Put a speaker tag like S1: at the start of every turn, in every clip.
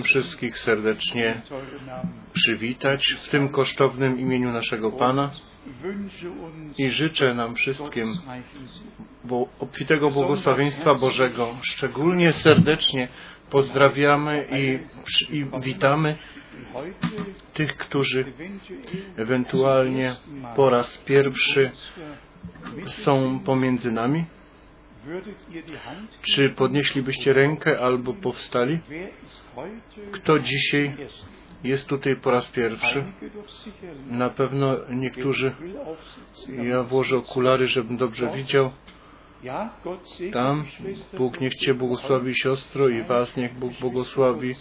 S1: wszystkich serdecznie przywitać w tym kosztownym imieniu naszego Pana i życzę nam wszystkim bo obfitego błogosławieństwa Bożego. Szczególnie serdecznie pozdrawiamy i, i witamy tych, którzy ewentualnie po raz pierwszy są pomiędzy nami. Czy podnieślibyście rękę albo powstali? Kto dzisiaj jest tutaj po raz pierwszy? Na pewno niektórzy. Ja włożę okulary, żebym dobrze widział. Tam Bóg niech Cię błogosławi siostro i Was niech Bóg błogosławi.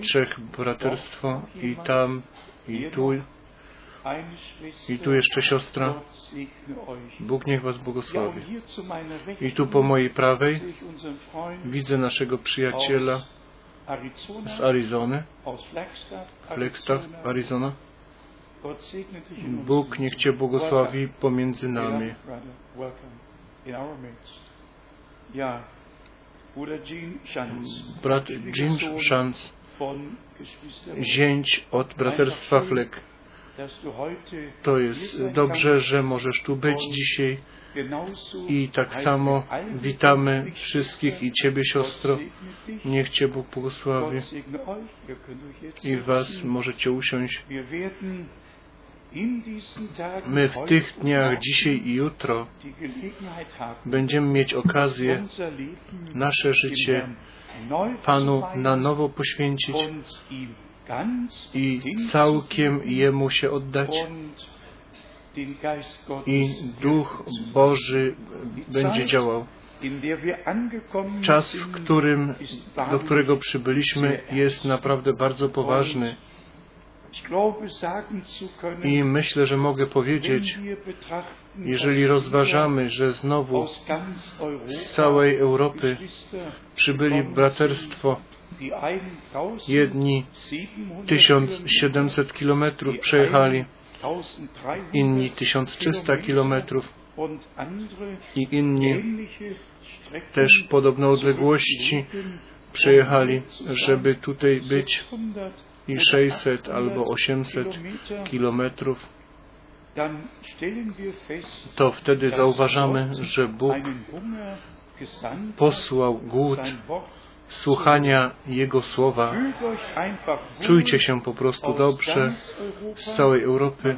S1: Trzech braterstwo i tam i tu i tu jeszcze siostra. Bóg niech Was błogosławi. I tu po mojej prawej widzę naszego przyjaciela z Arizony, Flagstaff, Arizona. Bóg niech Cię błogosławi pomiędzy nami. Brat Jim Shantz, zięć od braterstwa Fleck. To jest dobrze, że możesz tu być dzisiaj i tak samo witamy wszystkich i Ciebie, siostro. Niech Cię Bóg błogosławi i Was możecie usiąść. My w tych dniach, dzisiaj i jutro, będziemy mieć okazję nasze życie Panu na nowo poświęcić i całkiem Jemu się oddać i Duch Boży będzie działał. Czas, w którym, do którego przybyliśmy, jest naprawdę bardzo poważny. I myślę, że mogę powiedzieć, jeżeli rozważamy, że znowu z całej Europy przybyli braterstwo, jedni 1700 kilometrów przejechali, inni 1300 kilometrów. i inni też podobne odległości przejechali, żeby tutaj być. i 600 albo 800 kilometrów, to wtedy zauważamy, że Bóg posłał głód słuchania Jego słowa. Czujcie się po prostu dobrze z całej Europy.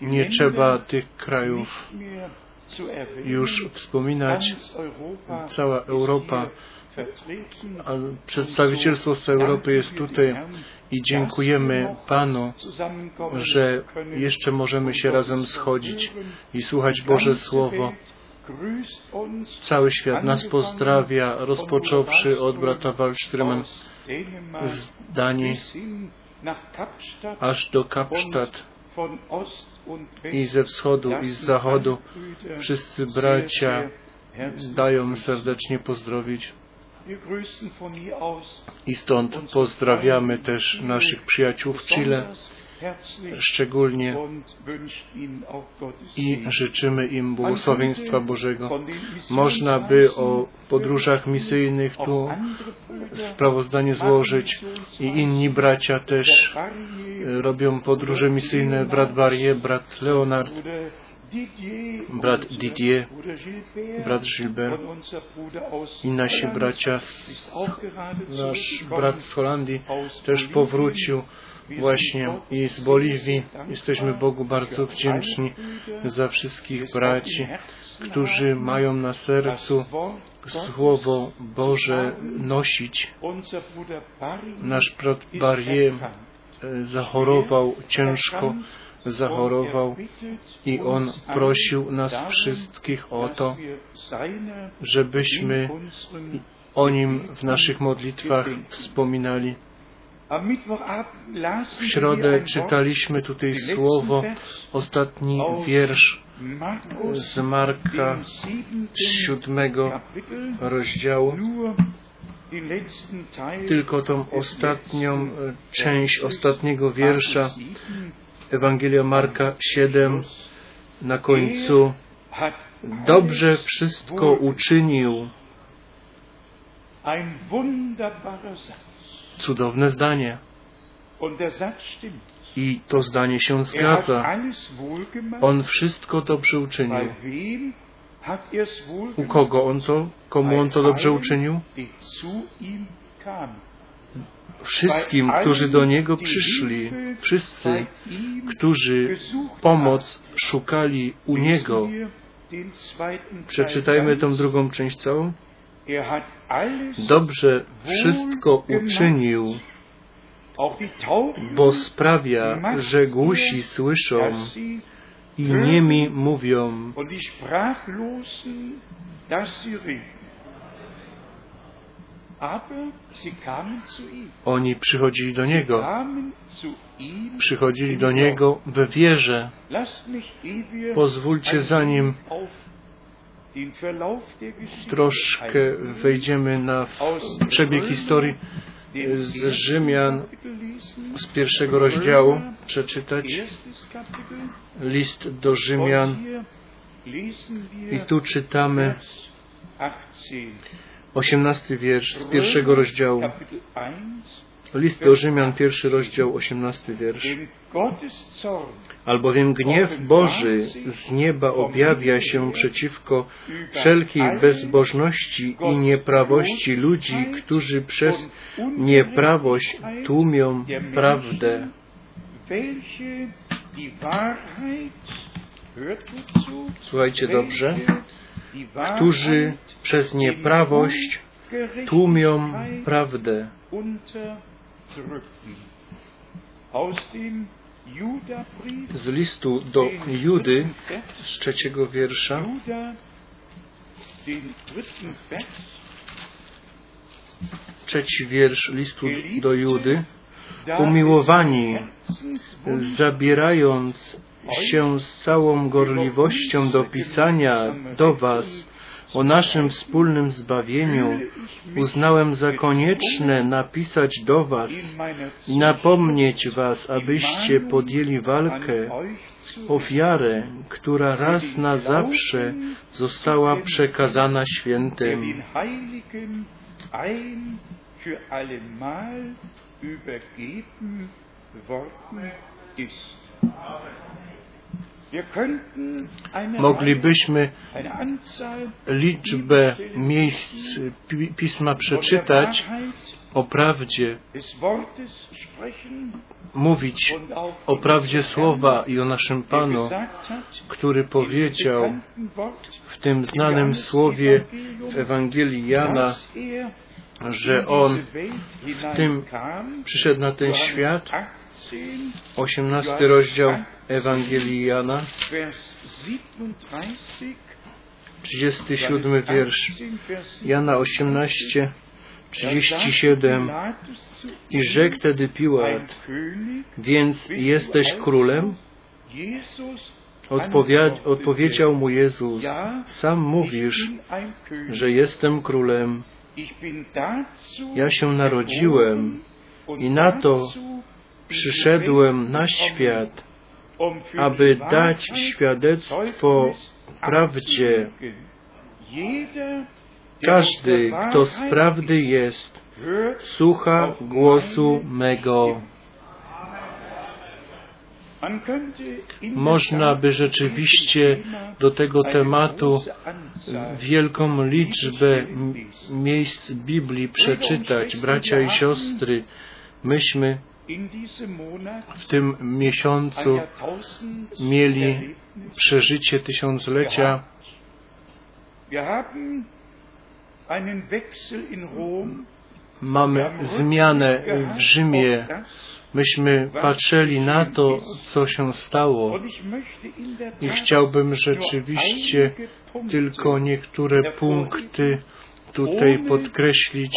S1: Nie trzeba tych krajów już wspominać. Cała Europa Przedstawicielstwo z całej Europy jest tutaj i dziękujemy Panu, że jeszcze możemy się razem schodzić i słuchać Boże Słowo. Cały świat nas pozdrawia, rozpocząwszy od brata Wallströmen z Danii aż do Kapstadt i ze wschodu i z zachodu. Wszyscy bracia dają serdecznie pozdrowić. I stąd pozdrawiamy też naszych przyjaciół w Chile, szczególnie i życzymy im błogosławieństwa Bożego. Można by o podróżach misyjnych tu sprawozdanie złożyć i inni bracia też. robią podróże misyjne, brat Barrier, brat Leonard, brat Didier, brat Gilbert i nasi bracia, nasz brat z Holandii też powrócił właśnie i z Boliwii. Jesteśmy Bogu bardzo wdzięczni za wszystkich braci, którzy mają na sercu Słowo Boże nosić. Nasz brat Barrier zachorował ciężko zachorował i on prosił nas wszystkich o to, żebyśmy o nim w naszych modlitwach wspominali. W środę czytaliśmy tutaj słowo, ostatni wiersz z Marka siódmego rozdziału. Tylko tą ostatnią część ostatniego wiersza Ewangelia Marka 7 na końcu dobrze wszystko uczynił. Cudowne zdanie. I to zdanie się
S2: Er
S1: zgadza. On wszystko dobrze uczynił. U kogo on to? Komu on to dobrze uczynił? Wszystkim, którzy do Niego przyszli. Wszyscy, którzy pomoc szukali u. Niego. Przeczytajmy tą drugą część całą.
S2: Er
S1: Dobrze wszystko uczynił, bo sprawia, że głusi słyszą i niemi mówią. Oni przychodzili do Niego. Przychodzili do Niego we wierze. Pozwólcie, zanim troszkę wejdziemy na przebieg historii z Rzymian z pierwszego rozdziału, przeczytać list do Rzymian i tu czytamy
S2: Vers 18.
S1: osiemnasty wiersz z pierwszego rozdziału.
S2: Kapitel 1,
S1: List do Rzymian, pierwszy rozdział, osiemnasty wiersz. Albowiem gniew Boży z nieba objawia się przeciwko wszelkiej bezbożności i nieprawości ludzi, którzy przez nieprawość tłumią prawdę. Słuchajcie dobrze, którzy przez nieprawość tłumią prawdę. Z listu do Judy z trzeciego wiersza, trzeci wiersz listu do Judy, Umiłowani, zabierając się z całą gorliwością do pisania do Was o naszym wspólnym zbawieniu, uznałem za konieczne napisać do Was i napomnieć Was, abyście podjęli walkę o wiarę, która raz na zawsze została przekazana świętym. Moglibyśmy liczbę miejsc pi- pisma przeczytać o prawdzie, mówić o prawdzie słowa i o naszym Panu, który powiedział w tym znanym słowie w Ewangelii Jana,
S2: er
S1: że On
S2: Welt
S1: tym przyszedł na ten świat,
S2: 18,
S1: 18 rozdział Ewangelii Jana,
S2: Vers 37,
S1: 37 wiersz. Jana 18, 37 i rzekł wtedy Piłat, więc jesteś królem? Odpowiad, odpowiedział mu Jezus, sam mówisz, że jestem królem. Ja się narodziłem i na to przyszedłem na świat, aby dać świadectwo prawdzie. Każdy, kto z prawdy jest, słucha głosu mego. Można by rzeczywiście do tego tematu wielką liczbę miejsc Biblii przeczytać. Bracia i siostry, myśmy w tym miesiącu mieli przeżycie tysiąclecia. Mamy zmianę w Rzymie. Myśmy patrzyli na to, co się stało i chciałbym rzeczywiście tylko niektóre punkty tutaj podkreślić,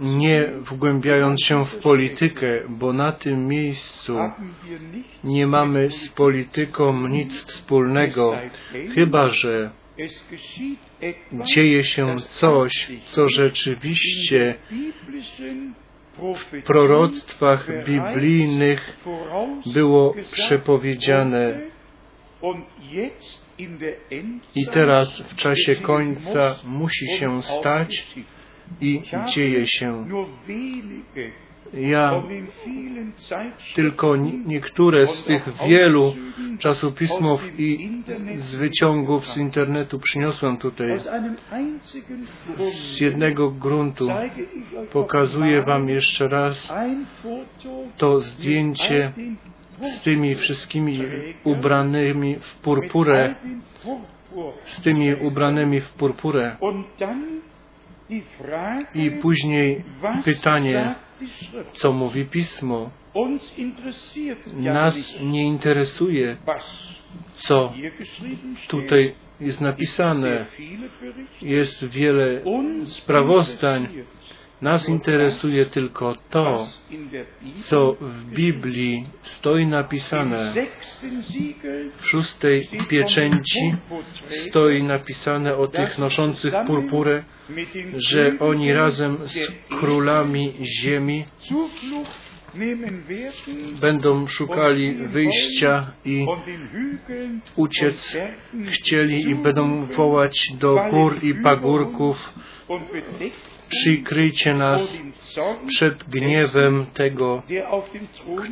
S1: nie wgłębiając się w politykę, bo na tym miejscu nie mamy z polityką nic wspólnego, chyba że dzieje się coś, co rzeczywiście w proroctwach biblijnych było przepowiedziane i teraz w czasie końca musi się stać, i dzieje się. Ja tylko ni- niektóre z tych wielu czasopismów i z wyciągów z internetu przyniosłem tutaj. Z jednego gruntu pokazuję Wam jeszcze raz to zdjęcie z tymi wszystkimi ubranymi w purpurę, z tymi ubranymi w purpurę. I później pytanie, co mówi Pismo. Nas nie interesuje, co tutaj jest napisane. Jest wiele sprawozdań. Nas interesuje tylko to, co w Biblii stoi napisane. W szóstej pieczęci stoi napisane o tych noszących purpurę, że oni razem z królami ziemi będą szukali wyjścia i uciec chcieli i będą wołać do gór i pagórków przykryjcie nas przed gniewem tego,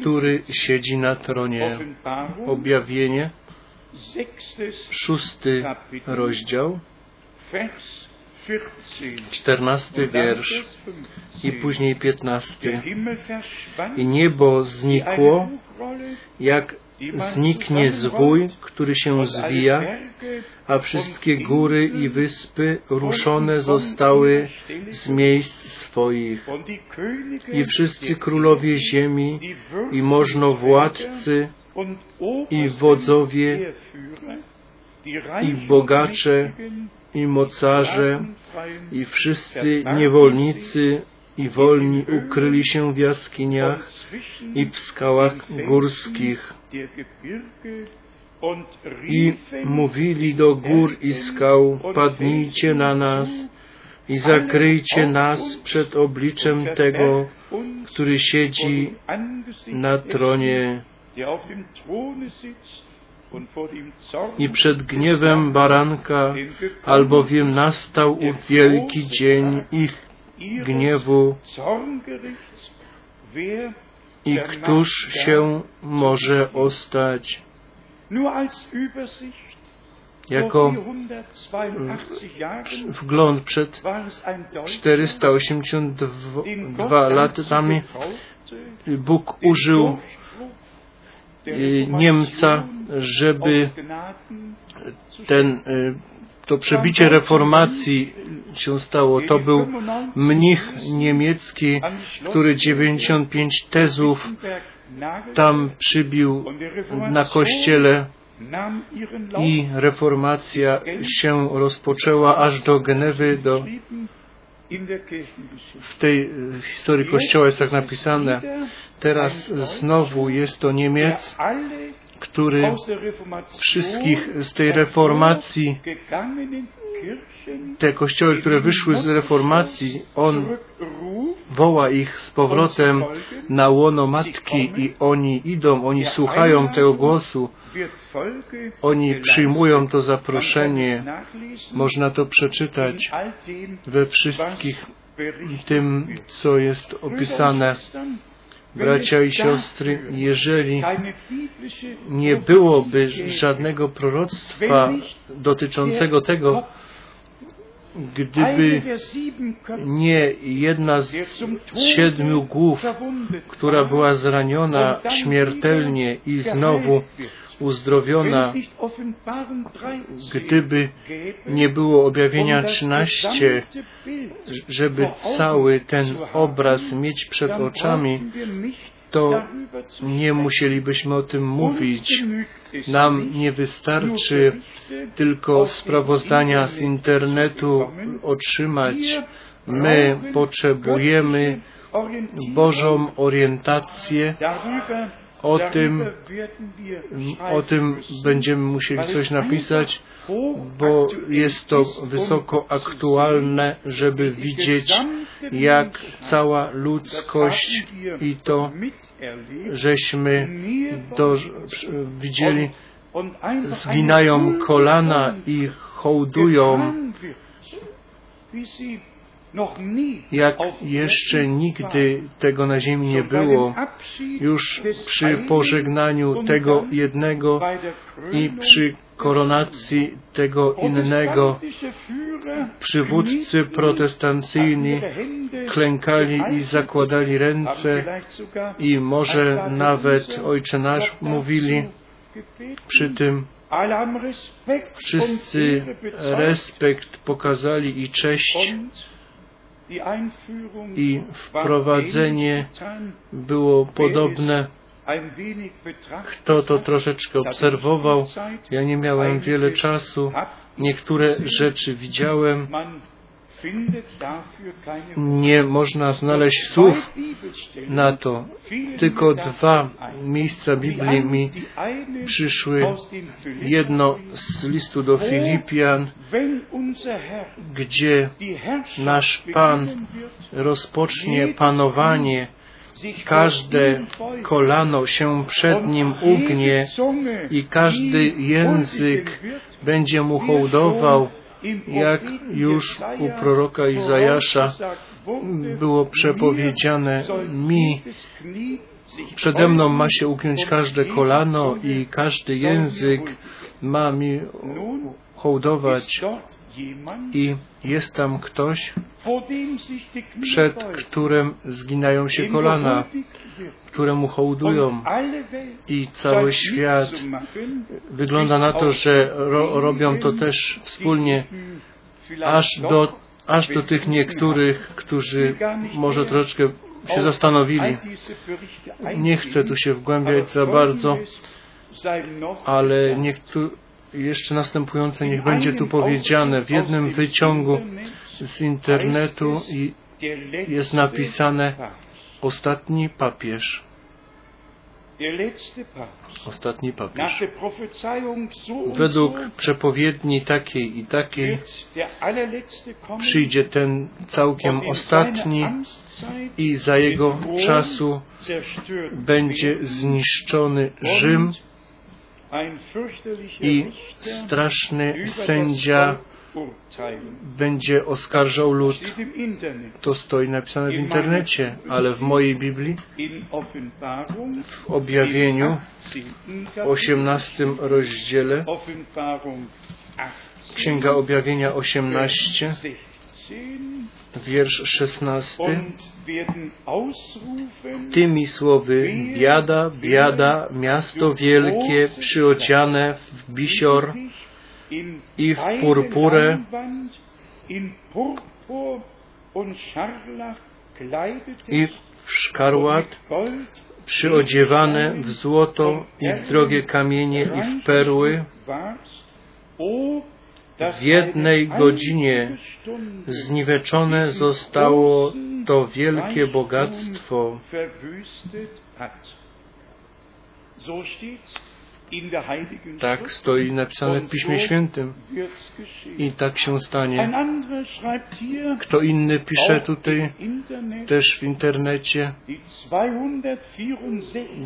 S1: który siedzi na tronie. Objawienie, szósty rozdział,
S2: Vers 14.
S1: czternasty wiersz i
S2: 15.
S1: później piętnasty. I niebo znikło, jak zniknie zwój, który się zwija, a wszystkie góry i wyspy ruszone zostały z miejsc swoich. I wszyscy królowie ziemi i możnowładcy i wodzowie i bogacze i mocarze i wszyscy niewolnicy i wolni ukryli się w jaskiniach i w skałach górskich. I mówili do gór i skał, padnijcie na nas i zakryjcie nas przed obliczem tego, który siedzi na tronie i przed gniewem baranka, albowiem nastał wielki dzień ich gniewu i któż się może ostać? Jako wgląd przed 482 latami Bóg użył Niemca, żeby ten, to przebicie reformacji się stało. To był mnich niemiecki, który 95 tezów tam przybił na kościele i reformacja się rozpoczęła aż do Genewy, do, w tej historii kościoła jest tak napisane. Teraz znowu jest to Niemiec, który wszystkich z tej reformacji, te kościoły, które wyszły z reformacji, on woła ich z powrotem na łono matki i oni idą, oni słuchają tego głosu, oni przyjmują to zaproszenie. Można to przeczytać we wszystkich tym, co jest opisane. Bracia i siostry, jeżeli nie byłoby żadnego proroctwa dotyczącego tego, gdyby nie jedna z siedmiu głów, która była zraniona śmiertelnie i znowu uzdrowiona, gdyby nie było objawienia 13, żeby cały ten obraz mieć przed oczami, to nie musielibyśmy o tym mówić. Nam nie wystarczy tylko sprawozdania z internetu otrzymać. My potrzebujemy Bożą orientację. O tym, o tym będziemy musieli coś napisać, bo jest to wysoko aktualne, żeby widzieć, jak cała ludzkość i to, żeśmy do, widzieli, zginają kolana i hołdują jak jeszcze nigdy tego na ziemi nie było. Już przy pożegnaniu tego jednego i przy koronacji tego innego przywódcy protestancyjni klękali i zakładali ręce i może nawet Ojcze Nasz mówili przy tym. Wszyscy respekt pokazali i cześć i wprowadzenie było podobne. Kto to troszeczkę obserwował, ja nie miałem wiele czasu, niektóre rzeczy widziałem, nie można znaleźć słów na to. Tylko dwa miejsca Biblii mi przyszły. Jedno z listu do Filipian, gdzie nasz Pan rozpocznie panowanie, każde kolano się przed Nim ugnie i każdy język będzie Mu hołdował, jak już u proroka Izajasza było przepowiedziane mi, przede mną ma się ugiąć każde kolano i każdy język ma mi hołdować i jest tam ktoś, przed którym zginają się kolana, któremu hołdują. i cały świat wygląda na to, że ro, robią to też wspólnie, aż do, aż do tych niektórych, którzy może troszeczkę się zastanowili. Nie chcę tu się wgłębiać za bardzo, ale niektórzy jeszcze następujące niech będzie tu powiedziane. W jednym wyciągu z internetu jest napisane ostatni papież. Ostatni papież. Według przepowiedni takiej i takiej przyjdzie ten całkiem ostatni i za jego czasu będzie zniszczony Rzym i straszny sędzia będzie oskarżał lud. To stoi napisane w internecie, ale w mojej Biblii, w objawieniu, w 18 rozdziale, Księga Objawienia 18, wiersz 16. Tymi słowy, biada, biada, miasto wielkie, przyodziane w bisior i w purpurę i w szkarłat, przyodziewane w złoto i w drogie kamienie i w perły, w jednej godzinie zniweczone zostało to wielkie bogactwo. Tak stoi napisane w Piśmie Świętym. I tak się stanie. Kto inny pisze tutaj też w internecie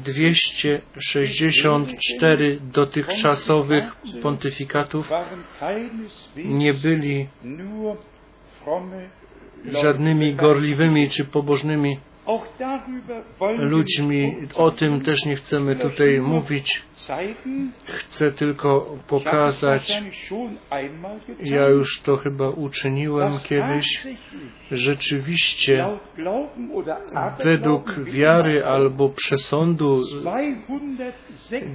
S1: 264 dotychczasowych pontyfikatów nie byli żadnymi gorliwymi czy pobożnymi ludźmi. O tym też nie chcemy tutaj mówić. Chcę tylko pokazać, ja już to chyba uczyniłem kiedyś, rzeczywiście według wiary albo przesądu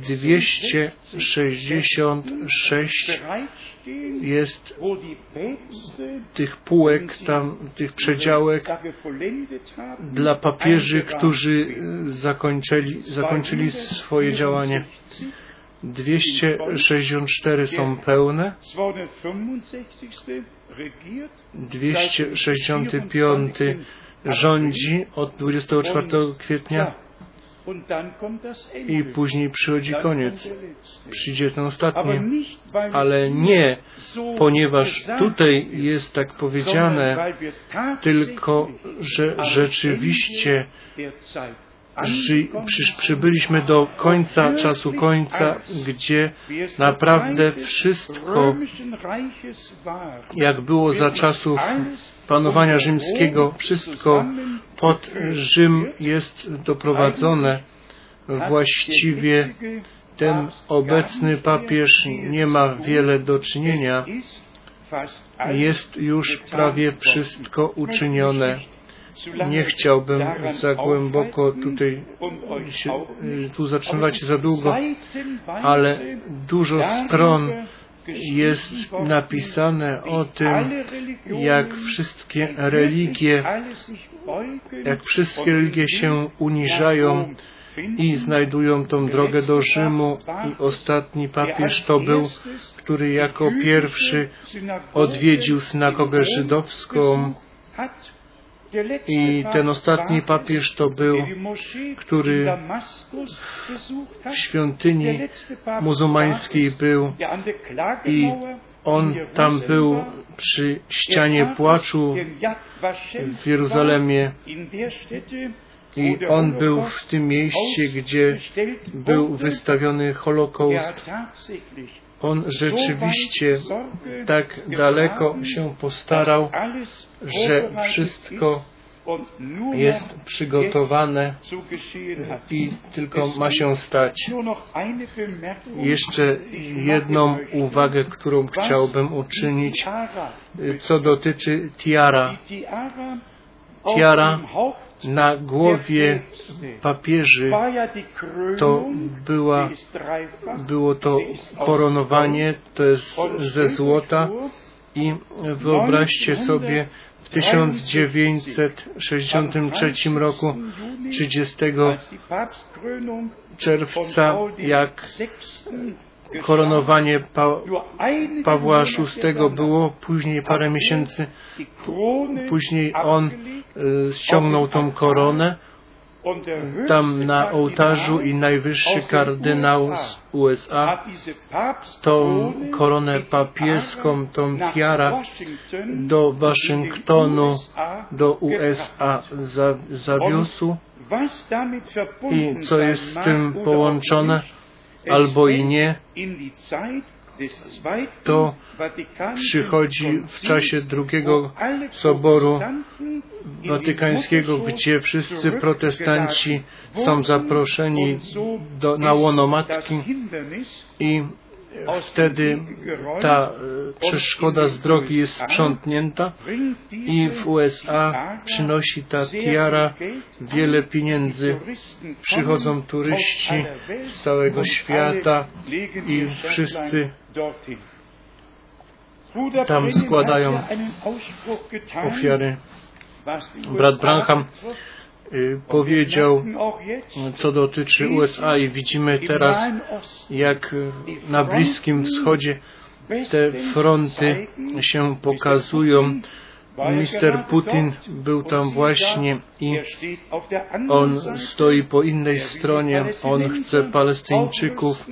S1: 266 jest tych półek, tam, tych przedziałek dla papieży, którzy zakończyli, zakończyli swoje działanie. 264 są pełne. 265 rządzi od 24 kwietnia i później przychodzi koniec. Przyjdzie ten ostatni. Ale nie, ponieważ tutaj jest tak powiedziane, tylko że rzeczywiście ży, przy, przybyliśmy do końca czasu końca, gdzie naprawdę wszystko, jak było za czasów panowania rzymskiego, wszystko pod Rzym jest doprowadzone. Właściwie ten obecny papież nie ma wiele do czynienia. Jest już prawie wszystko uczynione. Nie chciałbym za głęboko tutaj się, tu zatrzymywać za długo, ale dużo stron jest napisane o tym, jak wszystkie religie, jak wszystkie religie się uniżają i znajdują tą drogę do Rzymu. I ostatni papież to był, który jako pierwszy odwiedził synagogę żydowską i ten ostatni papież to był, który w świątyni muzułmańskiej był i on tam był przy ścianie płaczu w Jeruzalemie i on był w tym miejscu, gdzie był wystawiony Holokaust. On rzeczywiście tak daleko się postarał, że wszystko jest przygotowane i tylko ma się stać. Jeszcze jedną uwagę, którą chciałbym uczynić, co dotyczy tiara. Tiara na głowie papieży to była, było to koronowanie, to jest ze złota. I wyobraźcie sobie w 1963 roku 30 czerwca, jak koronowanie pa Pawła VI było, później parę miesięcy. Później on y, ściągnął tą koronę tam na ołtarzu i najwyższy kardynał z USA tą koronę papieską, tą tiara do Waszyngtonu, do USA zawiózł. I co jest z tym połączone albo i nie, to przychodzi w czasie drugiego soboru watykańskiego, gdzie wszyscy protestanci są zaproszeni do, na łono matki i wtedy ta przeszkoda z drogi jest sprzątnięta i w USA przynosi ta tiara wiele pieniędzy. Przychodzą turyści z całego świata i wszyscy tam składają ofiary. Brat Branham powiedział, co dotyczy USA i widzimy teraz, jak na Bliskim Wschodzie te fronty się pokazują. Mister Putin był tam właśnie i on stoi po innej stronie. On chce Palestyńczyków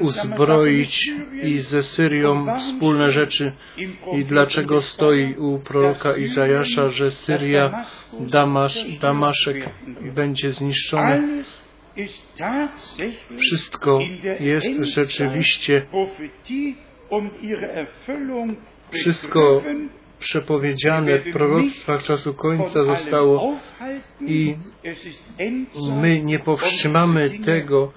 S1: uzbroić i ze Syrią wspólne rzeczy. I dlaczego stoi u proroka Izajasza, że Syria, Damasz, Damaszek będzie zniszczony? Wszystko jest rzeczywiście wszystko przepowiedziane w proroctwach czasu końca zostało i my nie powstrzymamy tego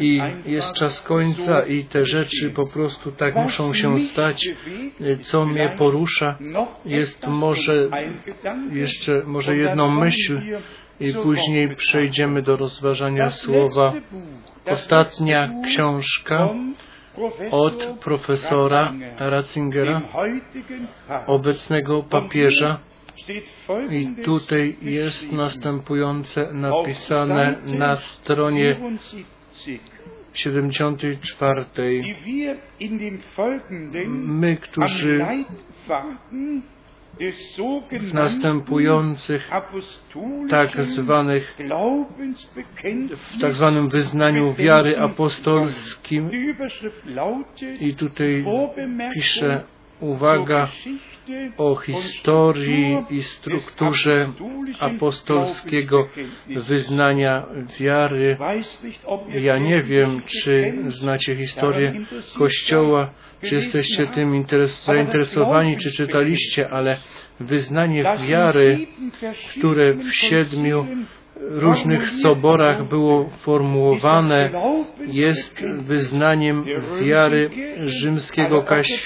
S1: i jest czas końca i te rzeczy po prostu tak muszą się stać. Co mnie porusza jest może jeszcze może jedną myśl i później przejdziemy do rozważania słowa. Ostatnia książka od profesora Ratzingera, obecnego papieża. I tutaj jest następujące napisane na stronie 74. My, którzy następujących tak zwanych w tak zwanym wyznaniu wiary apostolskim. I tutaj pisze uwaga o historii i strukturze apostolskiego wyznania wiary. Ja nie wiem, czy znacie historię Kościoła, czy jesteście tym zainteresowani, czy czytaliście, ale wyznanie wiary, które w siedmiu różnych soborach było formułowane, jest wyznaniem wiary rzymskiego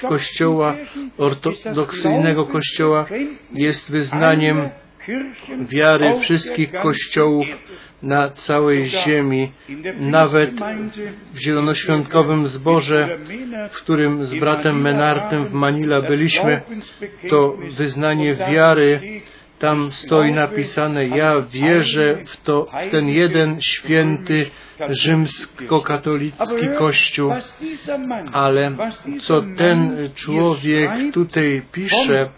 S1: kościoła, ortodoksyjnego kościoła, jest wyznaniem wiary wszystkich kościołów na całej ziemi, nawet w zielonoświątkowym zborze, w którym z bratem Menartem w Manila byliśmy, to wyznanie wiary tam stoi napisane, ja wierzę w to, w ten jeden święty rzymskokatolicki kościół, ale co ten człowiek tutaj pisze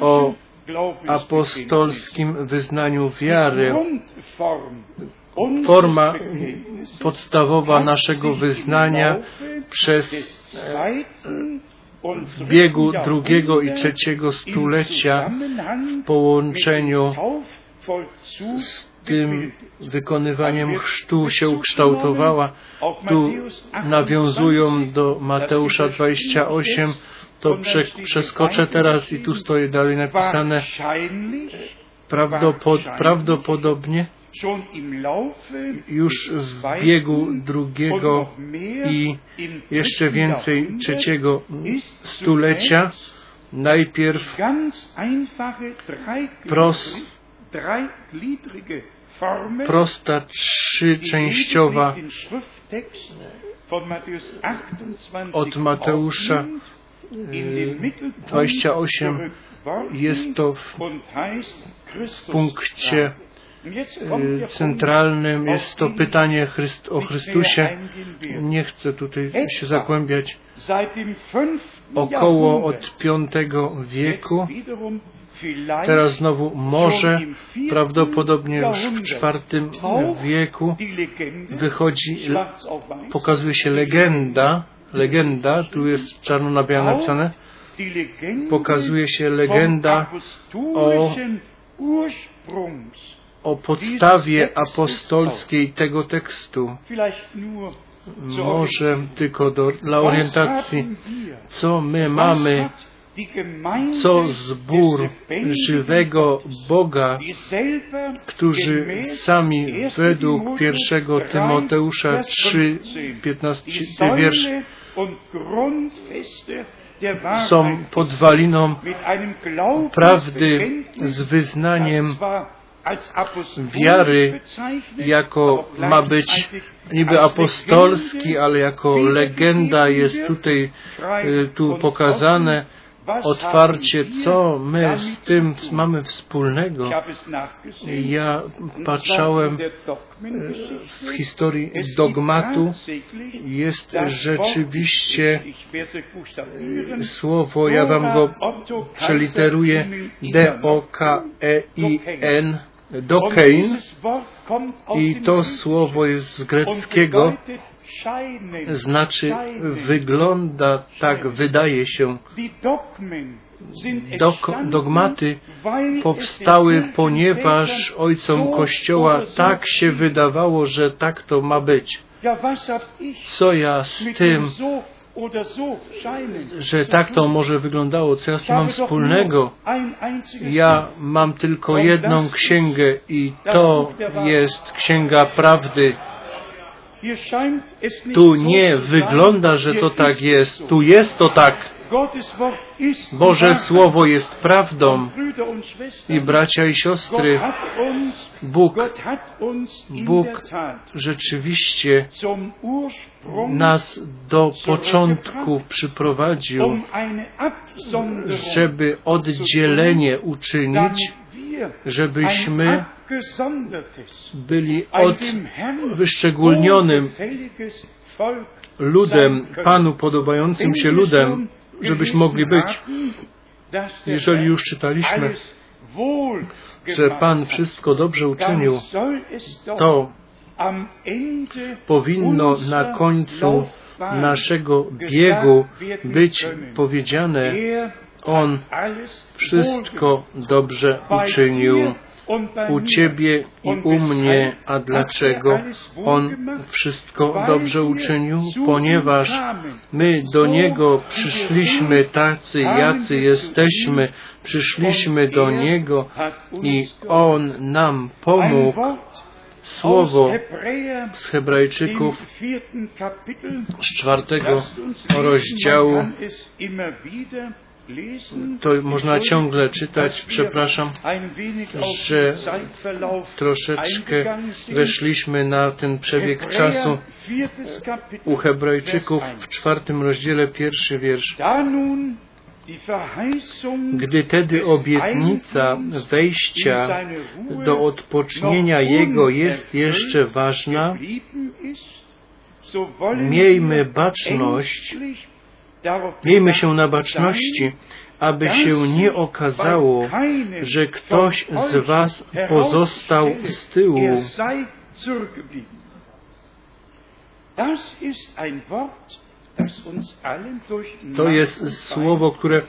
S1: o apostolskim wyznaniu wiary, forma podstawowa naszego wyznania przez w biegu drugiego i trzeciego stulecia w połączeniu z tym wykonywaniem chrztu się ukształtowała. Tu nawiązują do Mateusza 28, to prze, przeskoczę teraz i tu stoi dalej napisane prawdopod, prawdopodobnie już w biegu drugiego i jeszcze więcej trzeciego stulecia. Najpierw pros, prosta trzyczęściowa od Mateusza 28 jest to w punkcie centralnym jest to pytanie o Chrystusie. Nie chcę tutaj się zagłębiać. Około od V wieku, teraz znowu może, prawdopodobnie już w IV wieku wychodzi, pokazuje się legenda, legenda, tu jest czarno na białym napisane, pokazuje się legenda o o podstawie apostolskiej tego tekstu. Może tylko do, dla orientacji, co my mamy, co zbór żywego Boga, którzy sami według pierwszego Tymoteusza 3, 15 wiersz są podwaliną prawdy z wyznaniem wiary jako ma być niby apostolski, ale jako legenda jest tutaj tu pokazane otwarcie, co my z tym mamy wspólnego. Ja patrzałem w historii dogmatu. Jest rzeczywiście słowo, ja wam go przeliteruję, D-O-K-E-I-N, Dokein i to słowo jest z greckiego, znaczy wygląda tak, wydaje się. Dogmaty powstały, ponieważ ojcom Kościoła tak się wydawało, że tak to ma być. Co ja z tym, że tak to może wyglądało, co ja z tym mam wspólnego? Ja mam tylko jedną księgę i to jest księga prawdy. Tu nie wygląda, że to tak jest. Tu jest to tak. Boże Słowo jest prawdą i bracia i siostry, Bóg, Bóg rzeczywiście nas do początku przyprowadził, żeby oddzielenie uczynić, żebyśmy byli od wyszczególnionym ludem, Panu podobającym się ludem, żebyśmy mogli być. Jeżeli już czytaliśmy, że Pan wszystko dobrze uczynił, to powinno na końcu naszego biegu być powiedziane, On wszystko dobrze uczynił u Ciebie i u mnie. A dlaczego On wszystko dobrze uczynił? Ponieważ my do Niego przyszliśmy tacy, jacy jesteśmy. Przyszliśmy do Niego i On nam pomógł. Słowo z Hebrajczyków z czwartego rozdziału to można ciągle czytać, przepraszam, że troszeczkę weszliśmy na ten przebieg czasu u Hebrajczyków w czwartym rozdziale pierwszy wiersz. Gdy tedy obietnica wejścia do odpocznienia Jego jest jeszcze ważna, miejmy baczność, miejmy się na baczności, aby się nie okazało, że ktoś z Was pozostał z tyłu. To jest słowo, które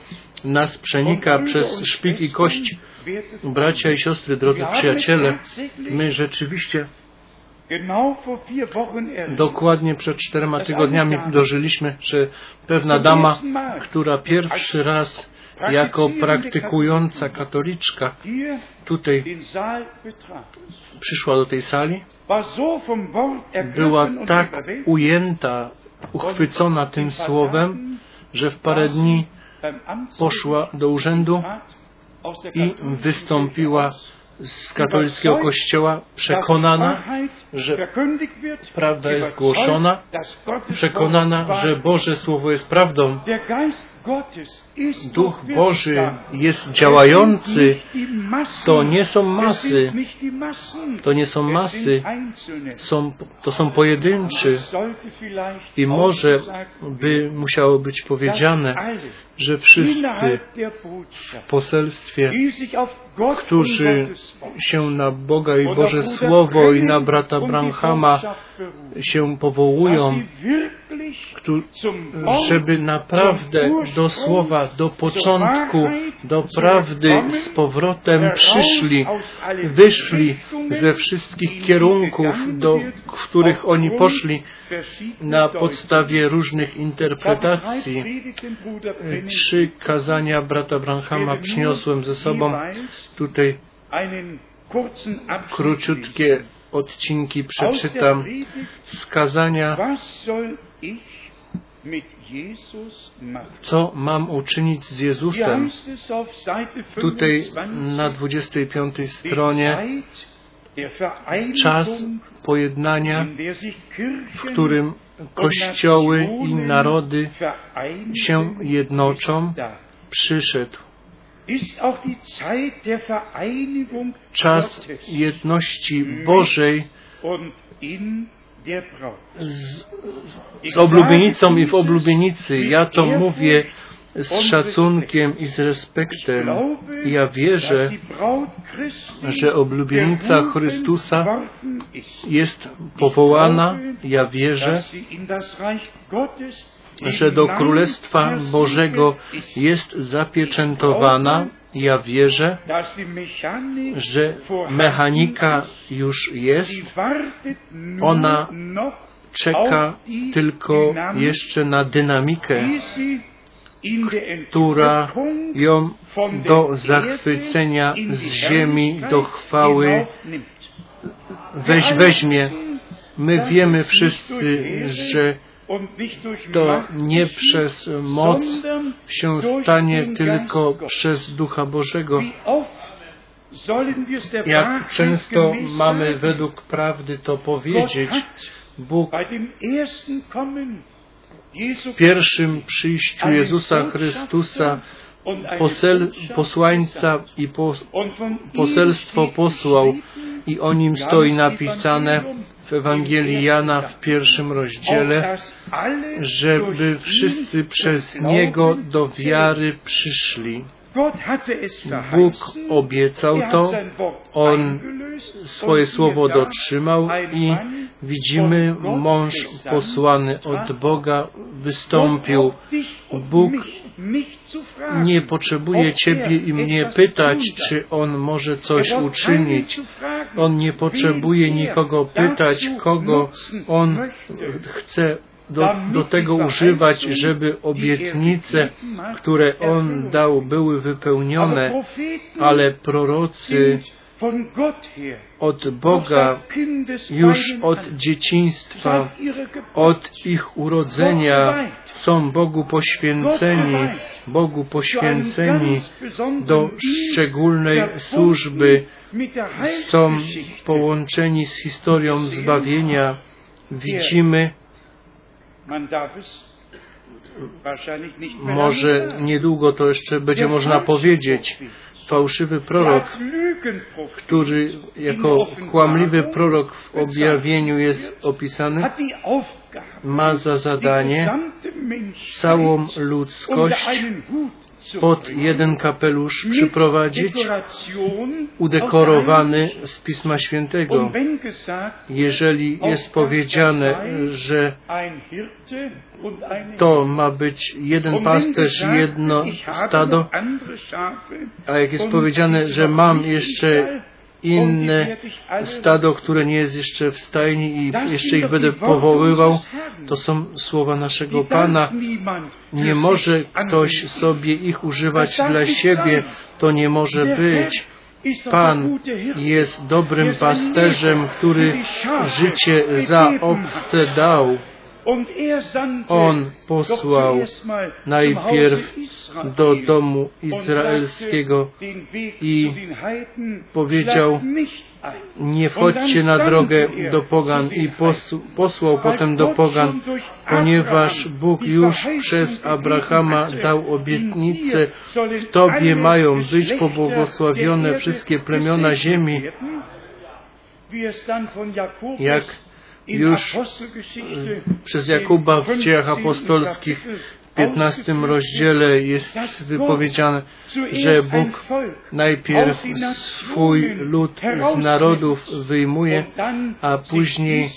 S1: nas przenika przez szpik i kość. Bracia i siostry, drodzy przyjaciele, my rzeczywiście Dokładnie przed czterema tygodniami dożyliśmy, że pewna dama, która pierwszy raz jako praktykująca katoliczka tutaj przyszła do tej sali, była tak ujęta, uchwycona tym słowem, że w parę dni poszła do urzędu i wystąpiła z katolickiego kościoła przekonana, że prawda jest głoszona, przekonana, że Boże Słowo jest prawdą. Duch Boży jest działający. To nie są masy. To nie są masy. Są, to są pojedynczy. I może by musiało być powiedziane, że wszyscy w poselstwie, którzy się na Boga i Boże Słowo i na brata Branhama się powołują, żeby naprawdę do słowa, do początku, do prawdy z powrotem przyszli, wyszli ze wszystkich kierunków, do których oni poszli na podstawie różnych interpretacji. Trzy kazania brata Branhama przyniosłem ze sobą. tutaj króciutkie odcinki przeczytam. Z kazania co mam uczynić z Jezusem? Tutaj na 25 stronie czas pojednania, w którym kościoły i narody się jednoczą, przyszedł. Czas jedności Bożej z, z oblubienicą i w oblubienicy. Ja to mówię z szacunkiem i z respektem. Ja wierzę, że oblubienica Chrystusa jest powołana. Ja wierzę, że do Królestwa Bożego jest zapieczętowana. Ja wierzę, że mechanika już jest. Ona czeka tylko jeszcze na dynamikę, która ją do zachwycenia z ziemi, do chwały weź, weźmie. My wiemy wszyscy, że to nie przez moc się stanie, tylko przez Ducha Bożego. Jak często mamy według prawdy to powiedzieć, Bóg w pierwszym przyjściu Jezusa Chrystusa posel, posłańca i po, poselstwo posłał i o nim stoi napisane w Ewangelii Jana w pierwszym rozdziale, żeby wszyscy przez Niego do wiary przyszli. Bóg obiecał
S2: er
S1: to, On swoje słowo dotrzymał i widzimy, mąż posłany od Boga wystąpił. Bóg Nie potrzebuje Ciebie
S2: er
S1: i mnie pytać, czy On może
S2: Er
S1: coś
S2: keinen
S1: uczynić. On nie potrzebuje
S2: er
S1: nikogo pytać, kogo On chce do, do tego używać, żeby obietnice, które On dał, były wypełnione, ale prorocy od Boga już od dzieciństwa, od ich urodzenia są Bogu poświęceni, Bogu poświęceni do szczególnej służby, są połączeni z historią zbawienia. Widzimy, może niedługo to jeszcze będzie można powiedzieć, fałszywy prorok, który jako kłamliwy prorok w objawieniu jest opisany, ma za zadanie całą ludzkość pod jeden kapelusz przyprowadzić, udekorowany z Pisma Świętego. Jeżeli jest powiedziane, że to ma być jeden pasterz i jedno stado, a jak jest powiedziane, że mam jeszcze inne stado, które nie jest jeszcze w stajni i jeszcze ich będę powoływał, to są słowa naszego Pana. Nie może ktoś sobie ich używać dla siebie, to nie może być. Pan jest dobrym pasterzem, który życie za owce dał.
S2: Er
S1: On posłał najpierw do domu izraelskiego i powiedział, nie wchodźcie na drogę do pogan i posłał potem do pogan, ponieważ Bóg już przez Abrahama dał obietnicę, w Tobie mają być pobłogosławione wszystkie plemiona ziemi, jak już przez Jakuba w dziejach apostolskich 15 rozdziale jest wypowiedziane, że Bóg najpierw swój lud z narodów wyjmuje, a później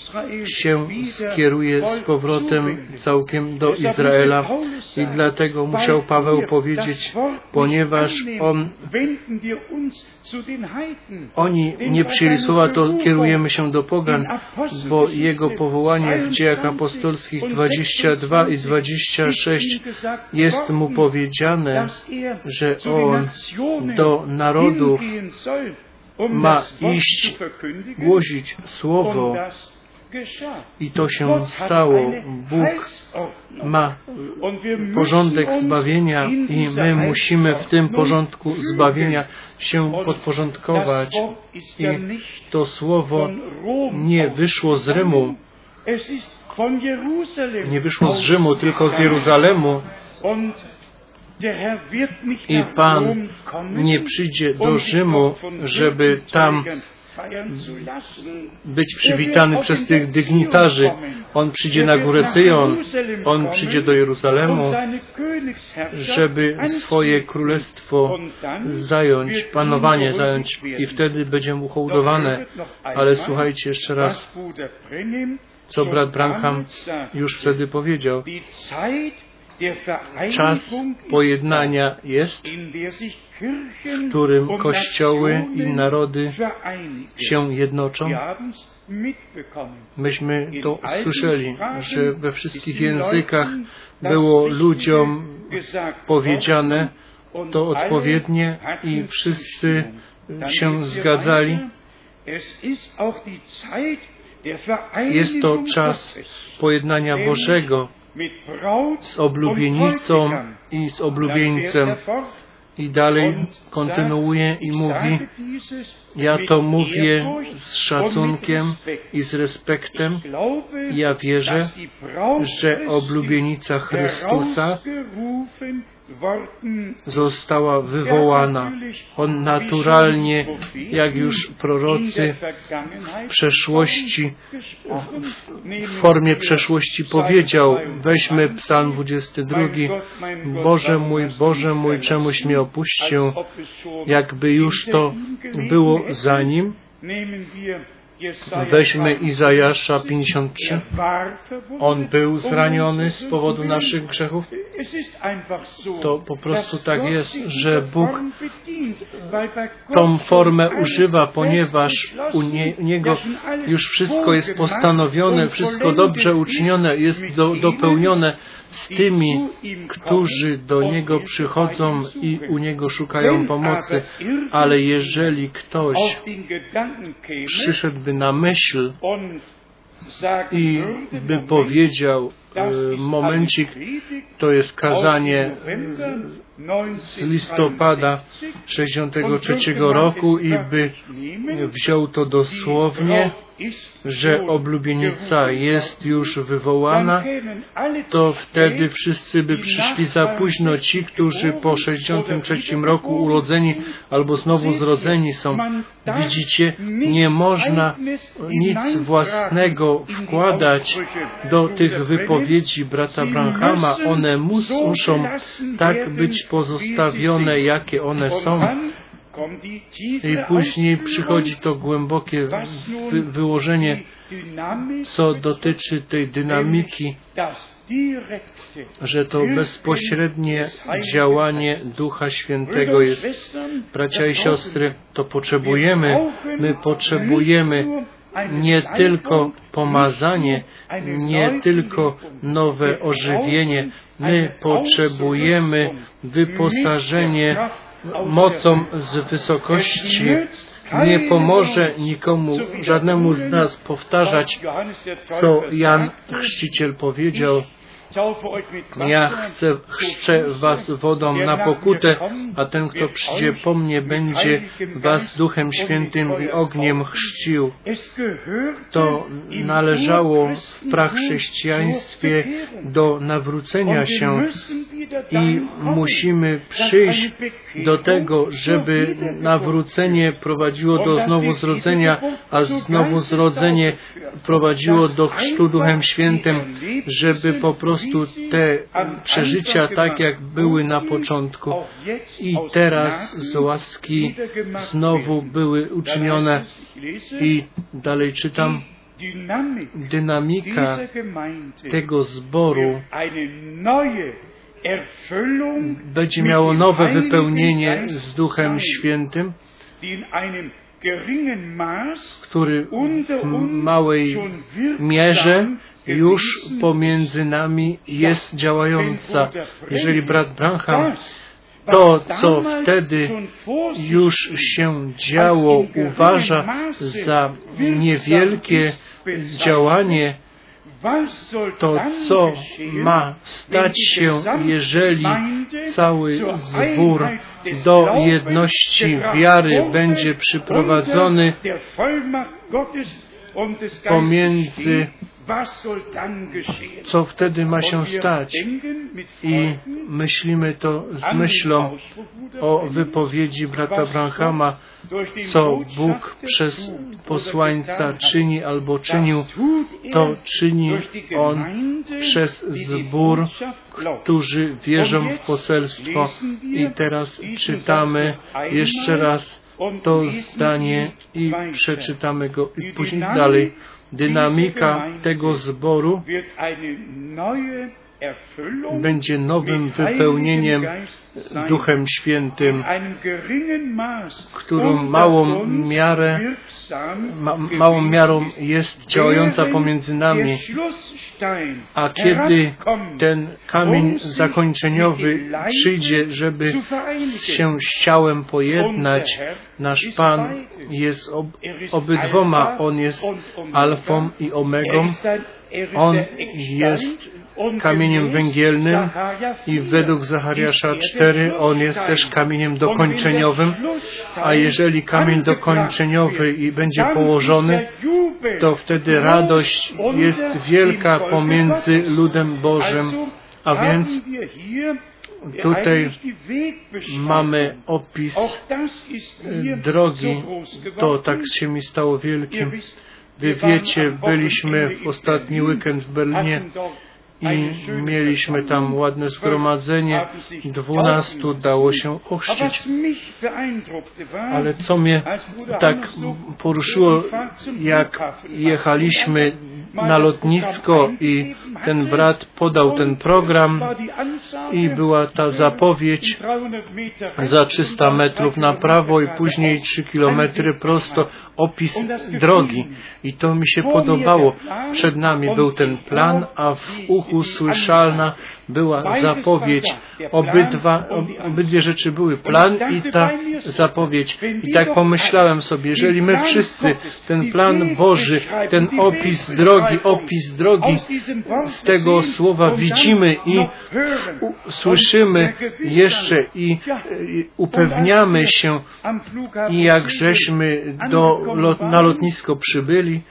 S1: się skieruje z powrotem całkiem do Izraela. I dlatego musiał Paweł powiedzieć, ponieważ on, oni nie przyjęli słowa, to kierujemy się do pogan, bo jego powołanie w dziejach apostolskich 22 i 26 jest mu powiedziane, że on do narodów ma iść, głosić słowo i to się stało. Bóg ma porządek zbawienia i my musimy w tym porządku zbawienia się podporządkować. I to słowo nie wyszło z Rymu, nie wyszło z Rzymu, tylko z Jeruzalemu. I Pan nie przyjdzie do Rzymu, żeby tam być przywitany przez tych dygnitarzy. On przyjdzie na górę Syjon, On przyjdzie do Jeruzalemu, żeby swoje królestwo zająć, panowanie zająć. i wtedy będzie mu hołdowane. Ale słuchajcie jeszcze raz, co brat Branham już wtedy powiedział. Czas pojednania jest, w którym kościoły i narody się jednoczą. Myśmy to słyszeli, że we wszystkich językach było ludziom powiedziane to odpowiednie i wszyscy się zgadzali. Jest to czas pojednania Bożego z oblubienicą i z oblubieńcem. I dalej kontynuuje i mówi, ja to mówię z szacunkiem i z respektem. Ja wierzę, że oblubienica Chrystusa została wywołana. On naturalnie, jak już prorocy w przeszłości, w formie przeszłości powiedział, weźmy psalm 22, Boże mój, Boże mój, czemuś mnie opuścił, jakby już to było za nim. Weźmy Izajasza 53. On był zraniony z powodu naszych grzechów. To po prostu tak jest, że Bóg tą formę używa, ponieważ u nie, Niego już wszystko jest postanowione, wszystko dobrze uczynione, jest do, dopełnione z tymi, którzy do Niego przychodzą i u Niego szukają pomocy. Ale jeżeli ktoś przyszedłby na myśl i by powiedział, e, momencik, to jest kazanie z listopada 63 roku i by wziął to dosłownie, że oblubienica jest już wywołana, to wtedy wszyscy by przyszli za późno. Ci, którzy po 63 roku urodzeni albo znowu zrodzeni są. Widzicie, nie można nic własnego wkładać do tych wypowiedzi brata Branhama. One mus, muszą tak być pozostawione, jakie one są. I później przychodzi to głębokie wy wyłożenie, co dotyczy tej dynamiki, że to bezpośrednie działanie Ducha Świętego jest. Bracia i siostry, to potrzebujemy. My potrzebujemy nie tylko pomazanie, nie tylko nowe ożywienie. My potrzebujemy wyposażenie mocą z wysokości. Nie pomoże nikomu, żadnemu z nas powtarzać, co Jan Chrzciciel powiedział. Ja chcę, chrzczę was wodą na pokutę, a ten, kto przyjdzie po mnie, będzie was Duchem Świętym i ogniem chrzcił. To należało w prachrześcijaństwie do nawrócenia się i musimy przyjść do tego, żeby nawrócenie prowadziło do zrozenia, a zrozenie prowadziło do chrztu Duchem Świętym, żeby po prostu te przeżycia tak jak były na początku. I teraz z łaski znowu były uczynione. I dalej czytam. Dynamika tego zboru będzie miało nowe wypełnienie z Duchem Świętym, który w małej mierze już pomiędzy nami jest działająca. Jeżeli brat Branham to, co wtedy już się działo, uważa za niewielkie działanie, to co ma stać się, jeżeli cały zbór do jedności wiary będzie przyprowadzony pomiędzy co wtedy ma się stać? I myślimy to z myślą o wypowiedzi brata Branhama, co Bóg przez posłańca czyni albo czynił, to czyni On przez zbór, którzy wierzą w poselstwo. I teraz czytamy jeszcze raz to zdanie i przeczytamy go i później dalej. dynamika tego zboru będzie nowym wypełnieniem Duchem Świętym, którą małą miarę, ma, małą miarą jest działająca pomiędzy nami. A kiedy ten kamień zakończeniowy przyjdzie, żeby się z ciałem pojednać, nasz Pan jest ob, obydwoma. On jest alfą i omegą. On jest kamieniem węgielnym i według Zachariasza 4 on jest też kamieniem dokończeniowym, a jeżeli kamień dokończeniowy i będzie położony, to wtedy radość jest wielka pomiędzy ludem Bożym. A więc Tutaj mamy opis drogi. To tak się mi stało wielkim. Wy wiecie, byliśmy w ostatni weekend w Berlinie i mieliśmy tam ładne zgromadzenie. Dwunastu dało się ochrzcić. Ale co mnie tak poruszyło, jak jechaliśmy na lotnisko i ten brat podał ten program i była ta zapowiedź za 300 metrów na prawo i później 3 kilometry prosto opis drogi. I to mi się podobało. Przed nami był ten plan, a w uchu słyszalna była zapowiedź. Obydwa, obydwie rzeczy były plan i ta zapowiedź. I tak pomyślałem sobie, jeżeli my wszyscy ten plan Boży, ten opis drogi, opis drogi z tego słowa widzimy i słyszymy jeszcze i upewniamy się i jak żeśmy do, lot, na lotnisko przybyli,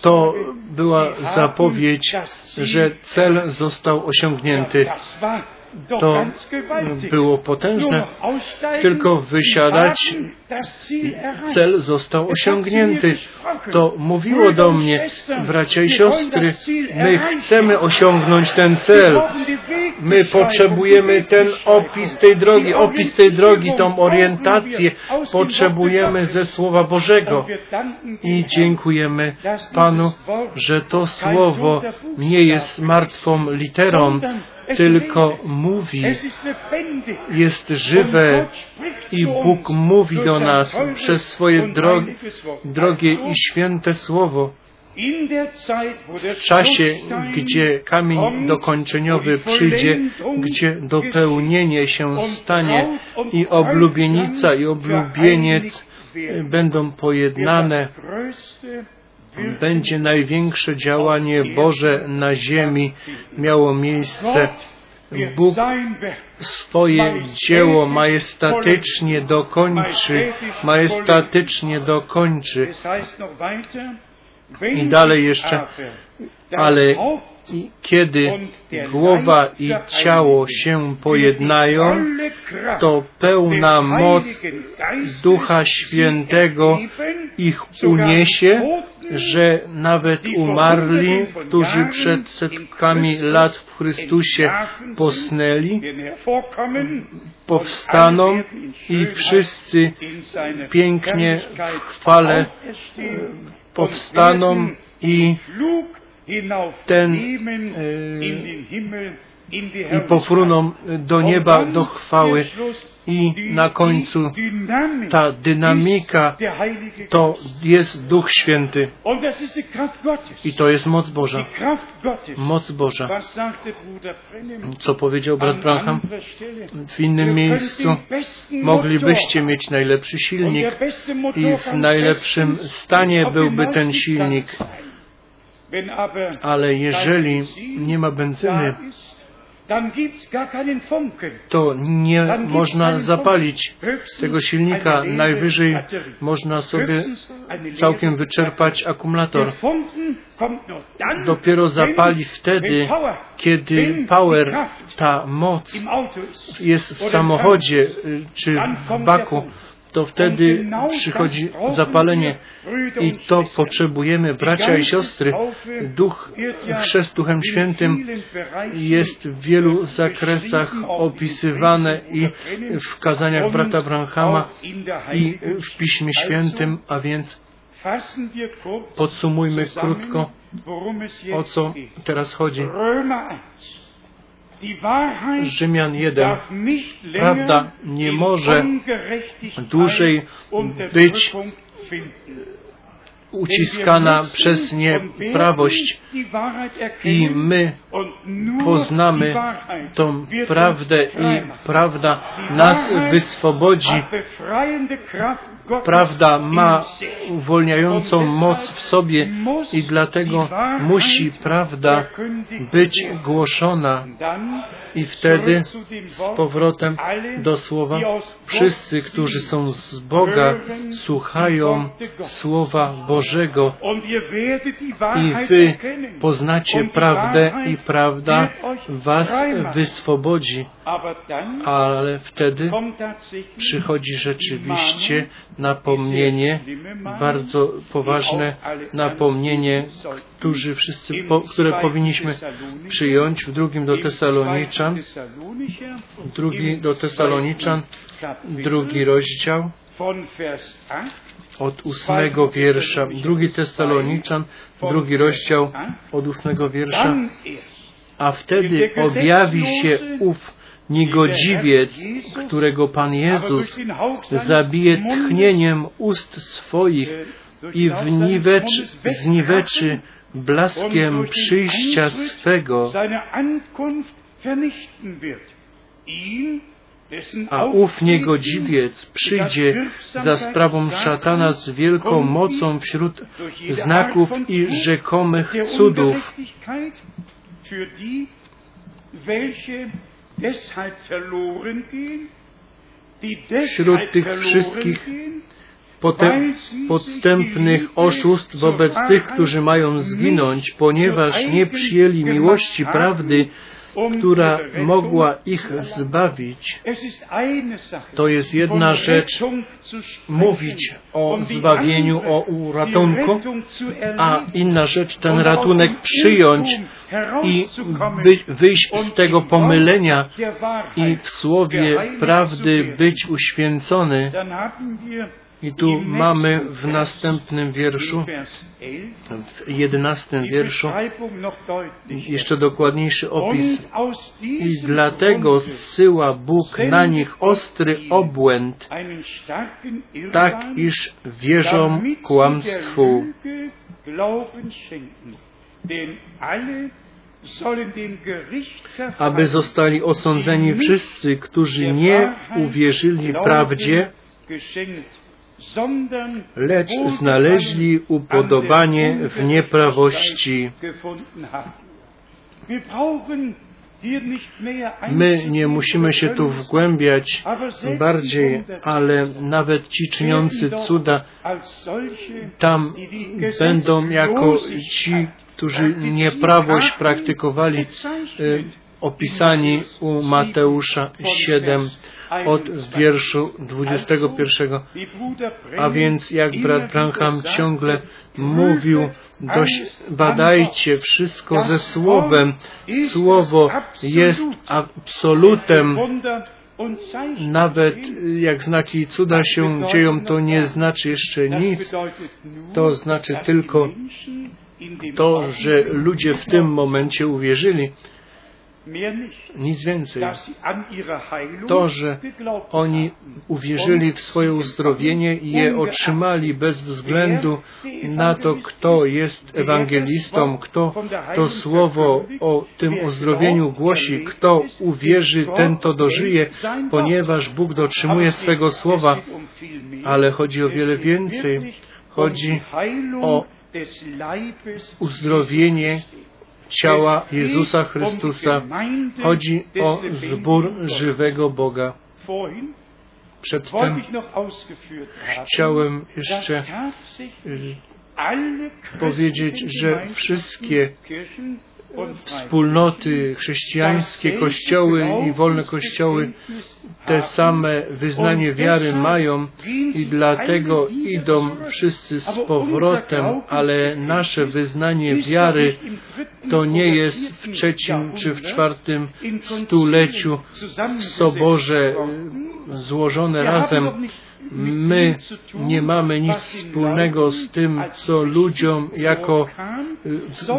S1: to była zapowiedź, że cel został osiągnięty wciągnięty to było potężne. Tylko wysiadać, cel został osiągnięty. To mówiło do mnie, bracia i siostry, my chcemy osiągnąć ten cel. My potrzebujemy ten opis tej drogi, opis tej drogi, tą orientację potrzebujemy ze Słowa Bożego. I dziękujemy Panu, że to Słowo nie jest martwą literą, tylko mówi, jest żywe i Bóg mówi do nas przez swoje drogi, drogie i święte Słowo. W czasie, gdzie kamień dokończeniowy przyjdzie, gdzie dopełnienie się stanie i oblubienica i oblubieniec będą pojednane, będzie największe działanie Boże na ziemi miało miejsce. Bóg swoje dzieło majestatycznie dokończy, majestatycznie dokończy. I dalej jeszcze, ale kiedy głowa i ciało się pojednają, to pełna moc Ducha Świętego ich uniesie, że nawet umarli, którzy przed setkami lat w Chrystusie posnęli, powstaną i wszyscy pięknie w chwale powstaną i ten i pofruną do nieba, do chwały. I na końcu ta dynamika to jest Duch Święty. I to jest moc Boża. Moc Boża. Co powiedział brat Branham? W innym miejscu moglibyście mieć najlepszy silnik i w najlepszym stanie byłby ten silnik. Ale jeżeli nie ma benzyny, to nie można zapalić tego silnika. Najwyżej można sobie całkiem wyczerpać akumulator. Dopiero zapali wtedy, kiedy power, ta moc jest w samochodzie czy w baku to wtedy przychodzi zapalenie. I to potrzebujemy, bracia i siostry. Duch, chrzest Duchem Świętym jest w wielu zakresach opisywane i w kazaniach brata Branhama i w Piśmie Świętym, a więc podsumujmy krótko, o co teraz chodzi. Rzymian 1. Prawda nie może dłużej być uciskana przez nieprawość i my poznamy tą prawdę i prawda nas wyswobodzi Prawda ma uwolniającą moc w sobie i dlatego musi prawda być głoszona i wtedy z powrotem do słowa wszyscy, którzy są z Boga, słuchają Słowa Bożego i wy poznacie prawdę i prawda was wyswobodzi. Ale wtedy przychodzi rzeczywiście napomnienie, bardzo poważne napomnienie, którzy wszyscy, po, które powinniśmy przyjąć. W drugim do Tesaloniczan, drugi do Tesaloniczan, drugi rozdział od ósmego wiersza, drugi Tesaloniczan, drugi rozdział od ósmego wiersza, a wtedy objawi się ów niegodziwiec, którego Pan Jezus zabije tchnieniem ust swoich i wniwecz, zniweczy blaskiem przyjścia swego, a ów niegodziwiec przyjdzie za sprawą szatana z wielką mocą wśród znaków i rzekomych cudów, wśród tych wszystkich potem, podstępnych oszustw wobec tych, którzy mają zginąć, ponieważ nie przyjęli miłości prawdy, która mogła ich zbawić. To jest jedna rzecz mówić o zbawieniu, o uratunku, a inna rzecz ten ratunek przyjąć i wyjść z tego pomylenia i w słowie prawdy być uświęcony. I tu mamy w następnym wierszu, w jedenastym wierszu, jeszcze dokładniejszy opis. I dlatego zsyła Bóg na nich ostry obłęd, tak iż wierzą kłamstwu. Aby zostali osądzeni wszyscy, którzy nie uwierzyli prawdzie, lecz znaleźli upodobanie w nieprawości. My nie musimy się tu wgłębiać bardziej, ale nawet ci czyniący cuda tam będą jako ci, którzy nieprawość praktykowali, opisani u Mateusza 7 od wierszu 21. A więc jak brat Branham ciągle mówił, dość badajcie wszystko ze Słowem. Słowo jest absolutem. Nawet jak znaki cuda się dzieją, to nie znaczy jeszcze nic. To znaczy tylko to, że ludzie w tym momencie uwierzyli. Nic więcej. To, że oni uwierzyli w swoje uzdrowienie i je otrzymali bez względu na to, kto jest ewangelistą, kto to słowo o tym uzdrowieniu głosi, kto uwierzy, ten to dożyje, ponieważ Bóg dotrzymuje swego słowa. Ale chodzi o wiele więcej. Chodzi o uzdrowienie ciała Jezusa Chrystusa. Chodzi o zbór żywego Boga. Przedtem chciałem jeszcze powiedzieć, że wszystkie wspólnoty chrześcijańskie, kościoły i wolne kościoły te same wyznanie wiary mają i dlatego idą wszyscy z powrotem, ale nasze wyznanie wiary to nie jest w trzecim czy w czwartym stuleciu w soborze złożone razem. My nie mamy nic wspólnego z tym, co ludziom jako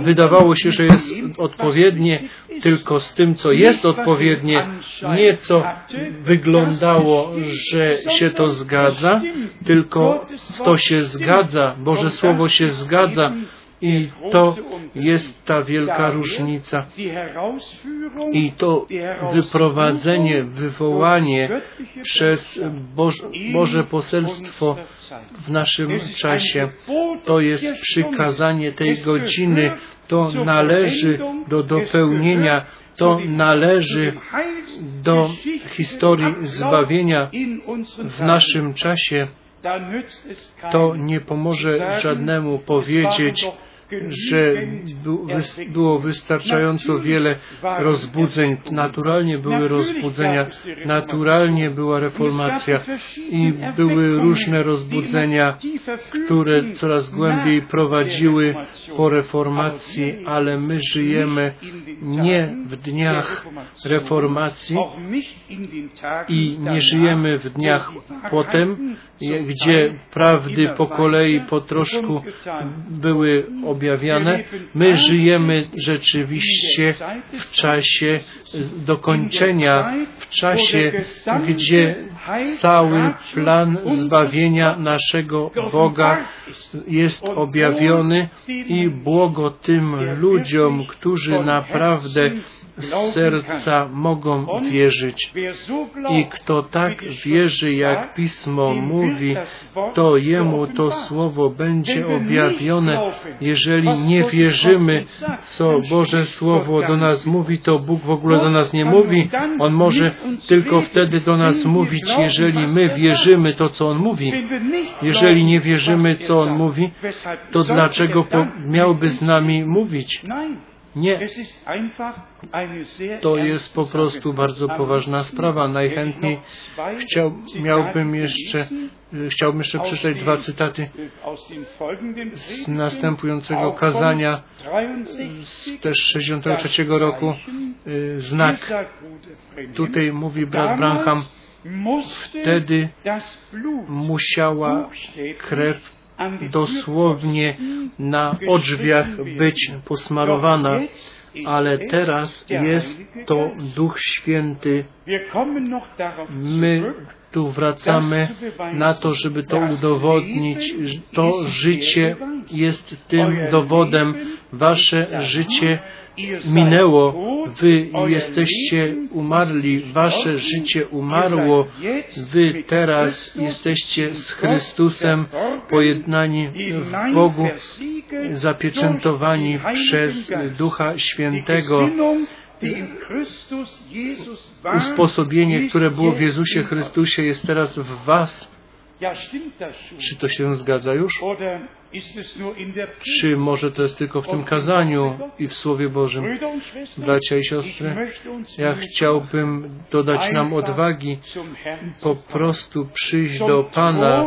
S1: wydawało się, że jest odpowiednie, tylko z tym, co jest odpowiednie, nie co wyglądało, że się to zgadza, tylko to się zgadza, Boże Słowo się zgadza I to jest ta wielka różnica. I to wyprowadzenie, wywołanie przez Boże, Boże poselstwo w naszym czasie, to jest przykazanie tej godziny, to należy do dopełnienia, to należy do historii zbawienia w naszym czasie. To nie pomoże żadnemu powiedzieć, że było wystarczająco wiele rozbudzeń. Naturalnie były rozbudzenia, naturalnie była reformacja. i były różne rozbudzenia, które coraz głębiej prowadziły po reformacji, ale my żyjemy nie w dniach reformacji i nie żyjemy w dniach potem, gdzie prawdy po kolei, po troszku były objawiane. My żyjemy rzeczywiście w czasie dokończenia, w czasie, gdzie cały plan zbawienia naszego Boga jest objawiony i błogo tym ludziom, którzy naprawdę z serca mogą wierzyć. I kto tak wierzy, jak Pismo mówi, to jemu to słowo będzie objawione. Jeżeli nie wierzymy, co Boże Słowo do nas mówi, to Bóg w ogóle do nas nie mówi. On może tylko wtedy do nas mówić, jeżeli my wierzymy to, co On mówi. Jeżeli nie wierzymy, co On mówi, to dlaczego miałby z nami mówić? Nie. To jest po prostu bardzo poważna sprawa. Najchętniej chciał, miałbym jeszcze, chciałbym jeszcze przeczytać dwa cytaty z następującego kazania z też 63 roku. Znak. Tutaj mówi brat Branham, wtedy musiała krew dosłownie na odrzwiach być posmarowana, ale teraz jest to Duch Święty. My tu wracamy na to, żeby to udowodnić. To życie jest tym dowodem. Wasze życie minęło. Wy jesteście umarli. Wasze życie umarło. Wy teraz jesteście z Chrystusem pojednani w Bogu, zapieczętowani przez Ducha Świętego usposobienie, które było w Jezusie Chrystusie, jest teraz w Was. Czy to się zgadza już? Czy może to jest tylko w tym kazaniu i w Słowie Bożym? Bracia i siostry, ja chciałbym dodać nam odwagi po prostu przyjść do Pana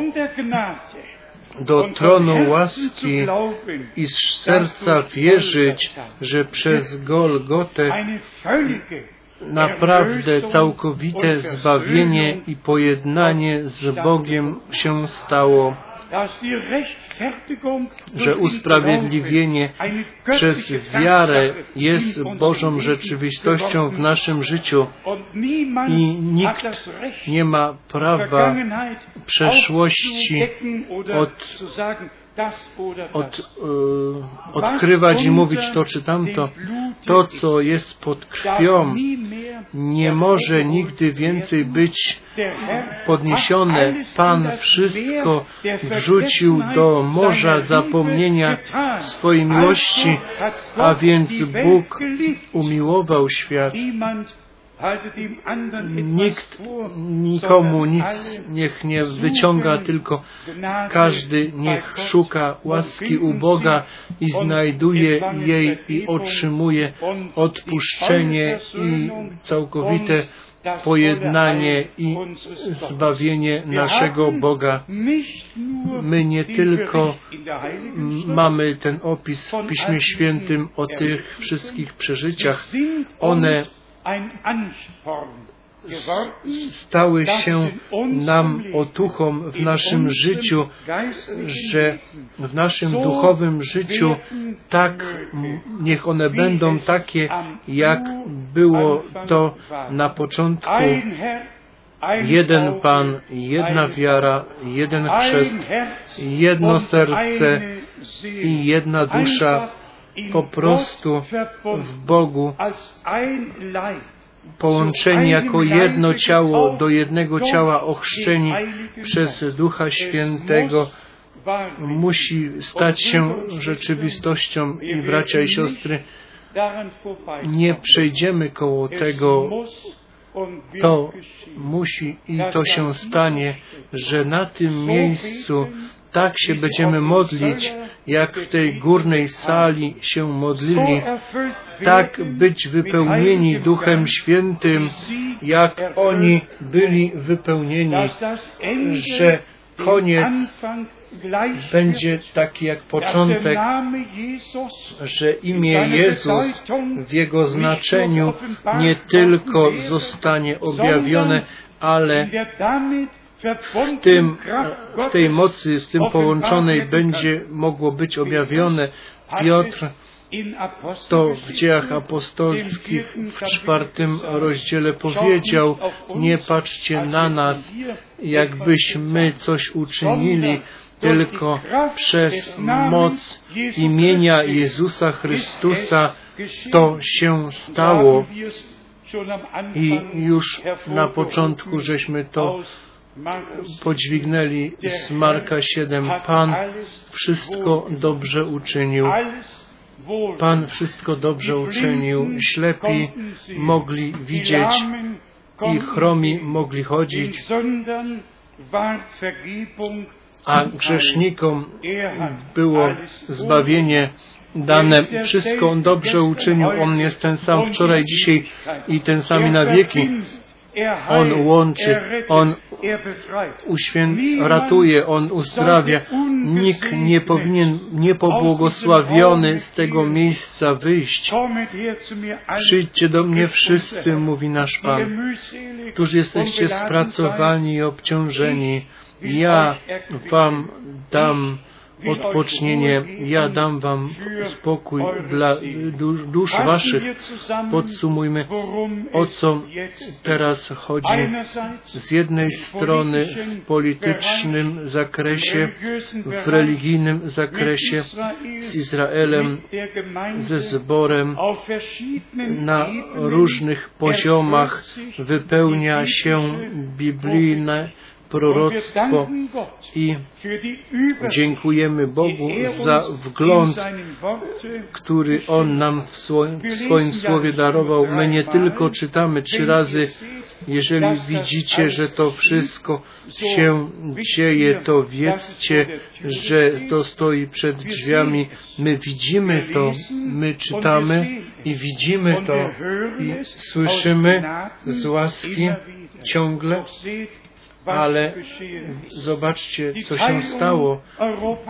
S1: do tronu łaski i z serca wierzyć, że przez Golgotę naprawdę całkowite zbawienie i pojednanie z Bogiem się stało że usprawiedliwienie przez wiarę jest Bożą rzeczywistością w naszym życiu. I nikt nie ma prawa przeszłości od od, e, odkrywać i mówić to czy tamto. To, co jest pod krwią, nie może nigdy więcej być podniesione. Pan wszystko wrzucił do morza zapomnienia swojej miłości, a więc Bóg umiłował świat. Nikt nikomu nic niech nie wyciąga, tylko każdy niech szuka łaski u Boga i znajduje jej i otrzymuje odpuszczenie i całkowite pojednanie i zbawienie naszego Boga. My nie tylko mamy ten opis w Piśmie Świętym o tych wszystkich przeżyciach, one stały się nam otuchą w naszym życiu, że w naszym duchowym życiu tak niech one będą takie, jak było to na początku. Jeden Pan, jedna wiara, jeden chrzest, jedno serce i jedna dusza po prostu w Bogu, połączeni jako jedno ciało do jednego ciała, ochrzczeni przez Ducha Świętego, musi stać się rzeczywistością i bracia i siostry, nie przejdziemy koło tego, to musi i to się stanie, że na tym miejscu tak się będziemy modlić, jak w tej górnej sali się modlili, tak być wypełnieni Duchem Świętym, jak oni byli wypełnieni, że koniec będzie taki jak początek, że imię Jezus w jego znaczeniu nie tylko zostanie objawione, ale w, tym, w tej mocy z tym połączonej będzie mogło być objawione. Piotr to w dziejach apostolskich w czwartym rozdziale powiedział, nie patrzcie na nas, jakbyśmy coś uczynili, tylko przez moc imienia Jezusa Chrystusa to się stało. I już na początku żeśmy to podźwignęli z Marka 7. Pan wszystko dobrze uczynił. Pan wszystko dobrze uczynił. Ślepi mogli widzieć i chromi mogli chodzić, a grzesznikom było zbawienie dane. Wszystko On dobrze uczynił. On jest ten sam wczoraj, dzisiaj i ten sam na wieki. On łączy, On uświęt, ratuje, On uzdrawia. Nikt nie powinien niepobłogosławiony z tego miejsca wyjść. Przyjdźcie do mnie wszyscy, mówi nasz Pan, którzy jesteście spracowani i obciążeni. Ja Wam dam odpocznienie. Ja dam Wam spokój dla dusz Waszych. Podsumujmy, o co teraz chodzi. Z jednej strony w politycznym zakresie, w religijnym zakresie, z Izraelem, ze zborem, na różnych poziomach wypełnia się biblijne proroctwo i dziękujemy Bogu za wgląd, który On nam w swoim, w swoim Słowie darował. My nie tylko czytamy trzy razy, jeżeli widzicie, że to wszystko się dzieje, to wiedzcie, że to stoi przed drzwiami. My widzimy to, my czytamy i widzimy to i słyszymy z łaski ciągle ale zobaczcie, co się stało.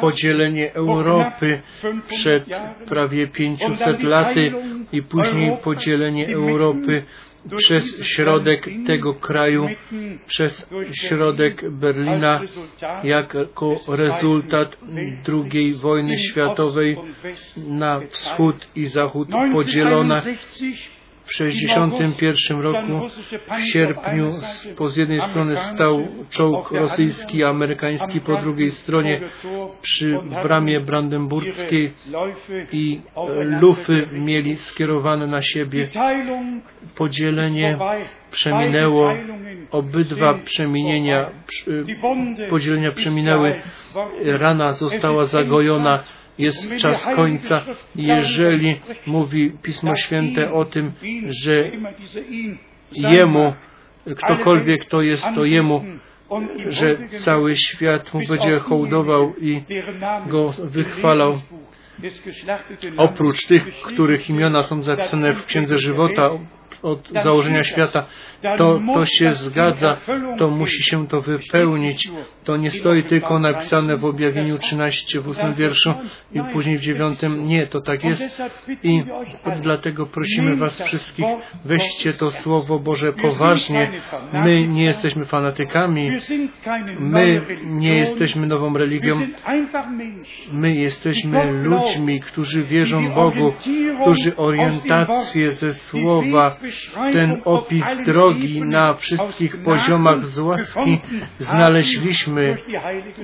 S1: Podzielenie Europy przed prawie 500 laty i później podzielenie Europy przez środek tego kraju, przez środek Berlina, jako rezultat II wojny światowej na wschód i zachód podzielona w 1961 roku w sierpniu po z jednej strony stał czołg rosyjski, i amerykański po drugiej stronie przy bramie brandenburskiej i lufy mieli skierowane na siebie. Podzielenie przeminęło, obydwa przemienienia, podzielenia przeminęły, rana została zagojona, jest czas końca, jeżeli mówi Pismo Święte o tym, że Jemu, ktokolwiek to jest, to Jemu, że cały świat mu będzie hołdował i go wychwalał. Oprócz tych, których imiona są zapisane w Księdze Żywota, od założenia świata, to, to się zgadza, to musi się to wypełnić. To nie stoi tylko napisane w objawieniu 13 w 8 wierszu i później w 9. Nie, to tak jest. I dlatego prosimy Was wszystkich, weźcie to Słowo Boże poważnie. My nie jesteśmy fanatykami, my nie jesteśmy nową religią, my jesteśmy ludźmi, którzy wierzą Bogu, którzy orientację ze Słowa. Ten opis drogi na wszystkich poziomach z łaski znaleźliśmy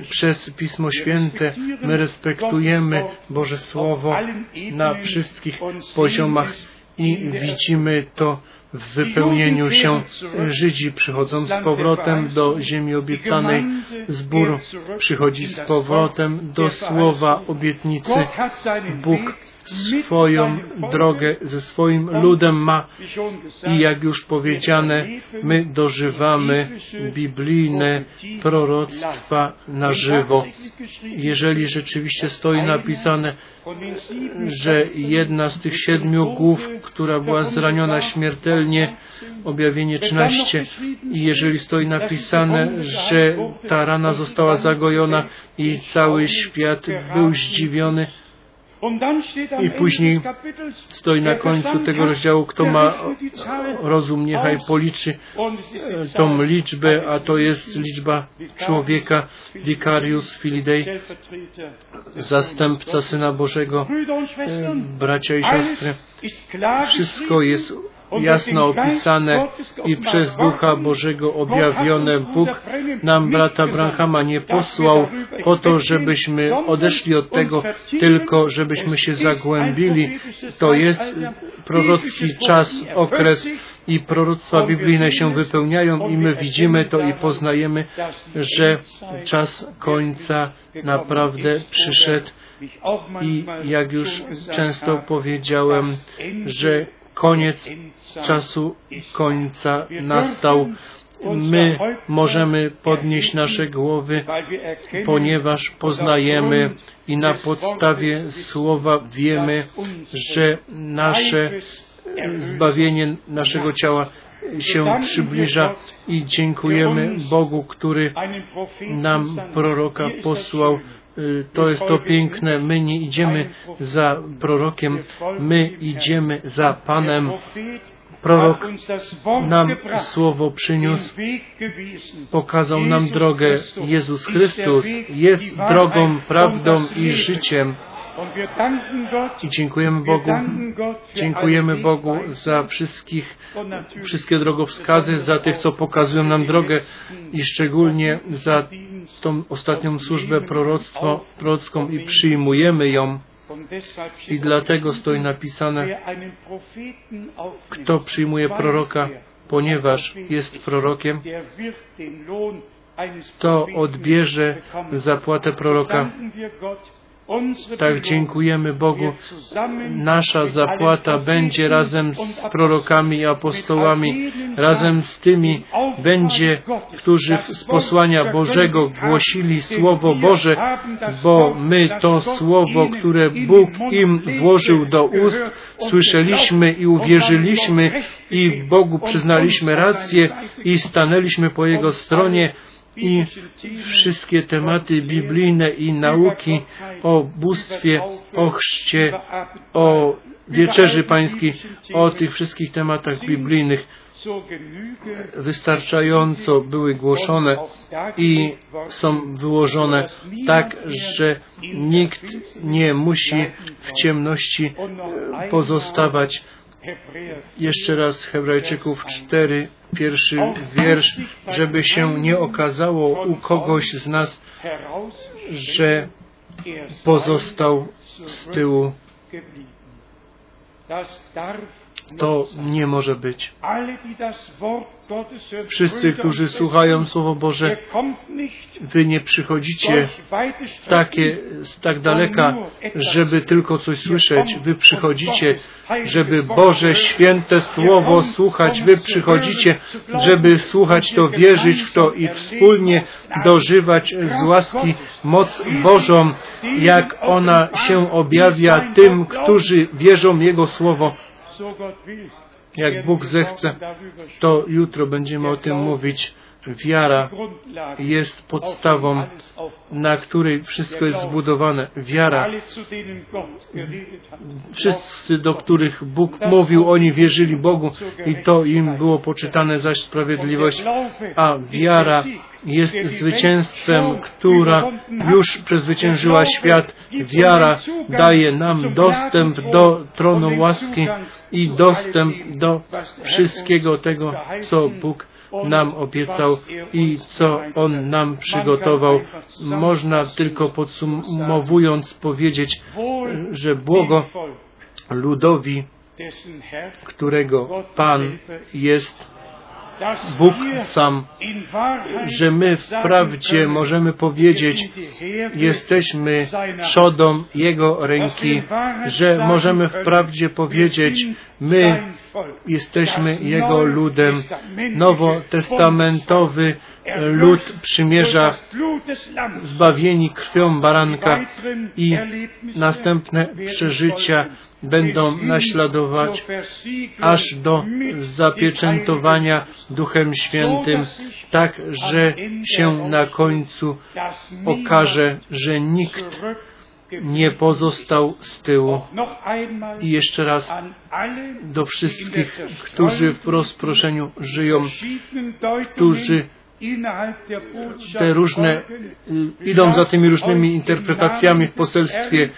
S1: przez Pismo Święte. My respektujemy Boże Słowo na wszystkich poziomach i widzimy to w wypełnieniu się Żydzi przychodzą z powrotem do ziemi obiecanej, zbór przychodzi z powrotem do słowa obietnicy. Bóg swoją drogę ze swoim ludem ma i jak już powiedziane, my dożywamy biblijne proroctwa na żywo. Jeżeli rzeczywiście stoi napisane, że jedna z tych siedmiu głów, która była zraniona śmiertelnie, objawienie 13, i jeżeli stoi napisane, że ta rana została zagojona i cały świat był zdziwiony, i później stoi na końcu tego rozdziału, kto ma rozum, niechaj policzy tą liczbę, a to jest liczba człowieka, Vicarius Filidei, zastępca Syna Bożego, bracia i siostry. Wszystko jest jasno opisane i przez Ducha Bożego objawione. Bóg nam brata Branhama nie posłał po to, żebyśmy odeszli od tego, tylko żebyśmy się zagłębili. To jest prorocki czas, okres i proroctwa biblijne się wypełniają i my widzimy to i poznajemy, że czas końca naprawdę przyszedł i jak już często powiedziałem, że koniec czasu końca nastał. My możemy podnieść nasze głowy, ponieważ poznajemy i na podstawie słowa wiemy, że nasze zbawienie naszego ciała się przybliża i dziękujemy Bogu, który nam proroka posłał to jest to piękne. My nie idziemy za prorokiem, my idziemy za Panem. Prorok nam słowo przyniósł, pokazał nam drogę. Jezus Chrystus jest drogą, prawdą i życiem. I dziękujemy Bogu, dziękujemy Bogu za wszystkich, wszystkie drogowskazy, za tych, co pokazują nam drogę i szczególnie za tą ostatnią służbę proroctwo, prorocką i przyjmujemy ją. I dlatego stoi napisane, kto przyjmuje proroka, ponieważ jest prorokiem, to odbierze zapłatę proroka. Tak dziękujemy Bogu. Nasza zapłata będzie razem z prorokami i apostołami, razem z tymi będzie, którzy z posłania Bożego głosili Słowo Boże, bo my to Słowo, które Bóg im włożył do ust, słyszeliśmy i uwierzyliśmy i Bogu przyznaliśmy rację i stanęliśmy po Jego stronie i wszystkie tematy biblijne i nauki o bóstwie, o chrzcie, o wieczerzy pańskiej, o tych wszystkich tematach biblijnych wystarczająco były głoszone i są wyłożone tak, że nikt nie musi w ciemności pozostawać. Jeszcze raz Hebrajczyków 4, pierwszy wiersz, żeby się nie okazało u kogoś z nas, że pozostał z tyłu. To nie może być. Wszyscy, którzy słuchają Słowo Boże, Wy nie przychodzicie takie, z tak daleka, żeby tylko coś słyszeć. Wy przychodzicie, żeby Boże święte Słowo słuchać. Wy przychodzicie, żeby słuchać to, wierzyć w to i wspólnie dożywać z łaski moc Bożą, jak ona się objawia tym, którzy wierzą Jego Słowo. Jak Bóg zechce, to jutro będziemy o tym mówić. Wiara jest podstawą, na której wszystko jest zbudowane. Wiara, wszyscy, do których Bóg mówił, oni wierzyli Bogu i to im było poczytane zaś sprawiedliwość. A wiara jest zwycięstwem, która już przezwyciężyła świat. Wiara daje nam dostęp do tronu łaski i dostęp do wszystkiego tego, co Bóg nam obiecał i co On nam przygotował. Można tylko podsumowując powiedzieć, że błogo ludowi, którego Pan jest Bóg sam, że my wprawdzie możemy powiedzieć, jesteśmy trzodą Jego ręki, że możemy wprawdzie powiedzieć, my. Jesteśmy Jego ludem, nowotestamentowy lud przymierza, zbawieni krwią baranka i następne przeżycia będą naśladować aż do zapieczętowania Duchem Świętym, tak że się na końcu okaże, że nikt nie pozostał z tyłu. I jeszcze raz do wszystkich, którzy w rozproszeniu żyją, którzy te różne idą za tymi różnymi interpretacjami w poselstwie.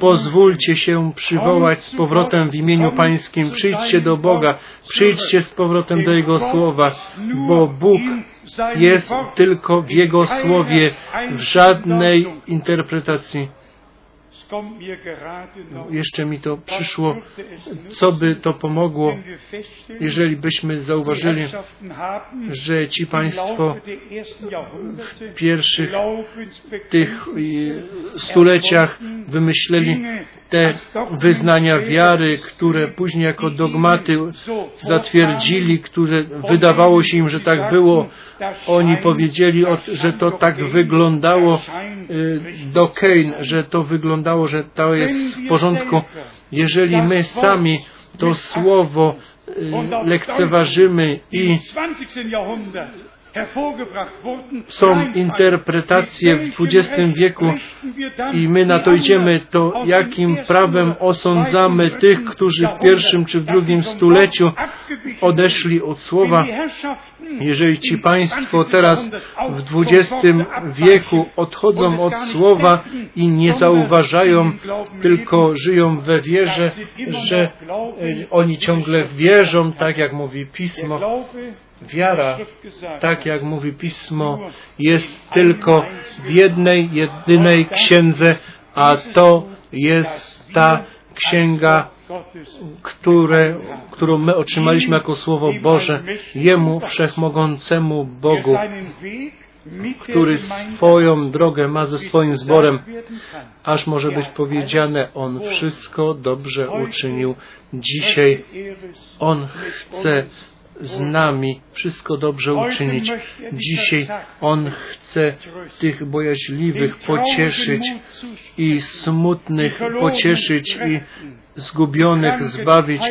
S1: Pozwólcie się przywołać z powrotem w imieniu Pańskim. Przyjdźcie do Boga, przyjdźcie z powrotem do Jego słowa, bo Bóg jest tylko w Jego słowie, w żadnej interpretacji. Jeszcze mi to przyszło, co by to pomogło, jeżeli byśmy zauważyli, że ci Państwo
S2: Jahrhunderte
S1: pierwszych tych y, stuleciach wymyśleli te wyznania wiary, które później jako dogmaty zatwierdzili, które wydawało się im, że tak było. Oni powiedzieli, że to tak wyglądało y, do Kane, że to wyglądało, że to jest w porządku. Jeżeli my sami to słowo y, lekceważymy i
S2: im 20. Jahrhundert hervorgebracht wurden,
S1: są interpretacje w XX wieku i my na to idziemy, to jakim prawem osądzamy tych, którzy w pierwszym czy w drugim stuleciu odeszli od słowa? Jeżeli ci Państwo teraz w XX wieku odchodzą od słowa i nie zauważają, tylko żyją we wierze, że e, oni ciągle wierzą, tak jak mówi Pismo, wiara, tak jak mówi Pismo, jest tylko w jednej, jedynej księdze, a to jest ta księga, które, którą my otrzymaliśmy jako Słowo Boże, Jemu Wszechmogącemu Bogu, który swoją drogę ma ze swoim zborem, aż może być powiedziane, On wszystko dobrze uczynił. Dzisiaj On chce z nami wszystko dobrze uczynić. Dzisiaj On chce tych bojaźliwych pocieszyć i smutnych pocieszyć i zgubionych zbawić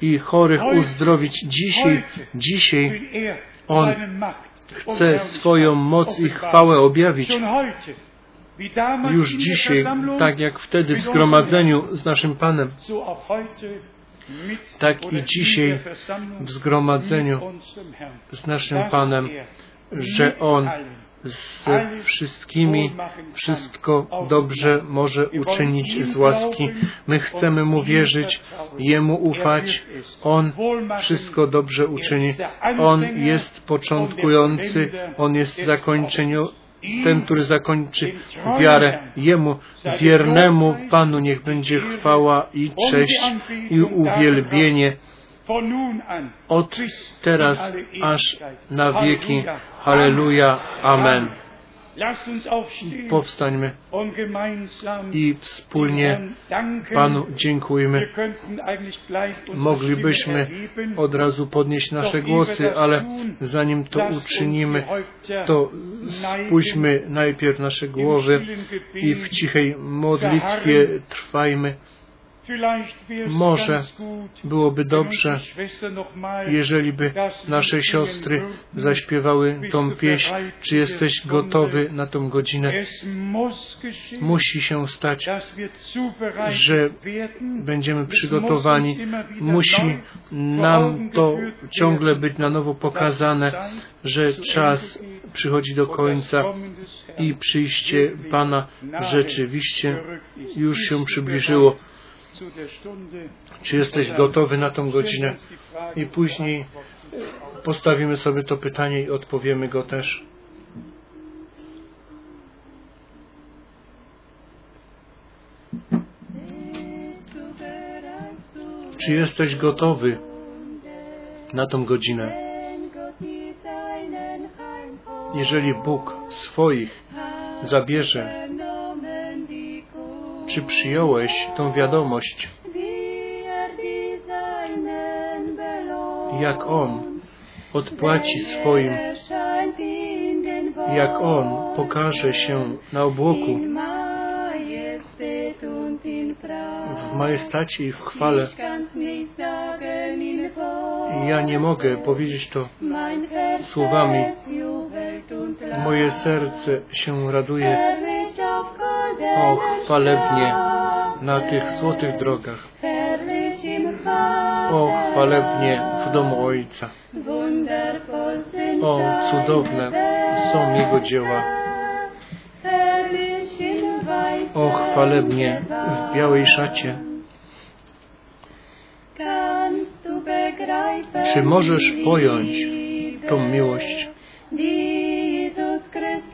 S1: i chorych uzdrowić. Dzisiaj, dzisiaj On chce swoją moc i chwałę objawić. Już dzisiaj, tak jak wtedy w zgromadzeniu z naszym Panem, tak i dzisiaj w zgromadzeniu z naszym Panem, że On ze wszystkimi wszystko dobrze może uczynić z łaski. My chcemy Mu wierzyć, Jemu ufać. On wszystko dobrze uczyni. On jest początkujący, On jest zakończeniu, ten, który zakończy wiarę Jemu, wiernemu Panu niech będzie chwała i cześć i uwielbienie od teraz aż na wieki. Halleluja. Amen. Powstańmy. i wspólnie Panu dziękujmy. Moglibyśmy od razu podnieść nasze głosy, ale zanim to uczynimy, to spójrzmy najpierw nasze głowy i w cichej modlitwie trwajmy.
S3: Może byłoby dobrze, jeżeli by nasze siostry zaśpiewały tą pieśń, czy jesteś gotowy na tą godzinę. Musi się stać, że będziemy przygotowani. Musi nam to ciągle być na nowo pokazane, że czas przychodzi do końca i przyjście Pana rzeczywiście już się przybliżyło. Czy jesteś gotowy na tą godzinę? I później postawimy sobie to pytanie i odpowiemy go też. Czy jesteś gotowy na tą godzinę? Jeżeli Bóg swoich zabierze, czy przyjąłeś tą wiadomość, jak On odpłaci swoim, jak On pokaże się na obłoku w majestacie i w chwale. Ja nie mogę powiedzieć to słowami. Moje serce się raduje. O, chwalebnie na tych złotych drogach. O, chwalebnie w domu Ojca. O, cudowne są Jego dzieła. O, chwalebnie w białej szacie. Czy możesz pojąć tą miłość,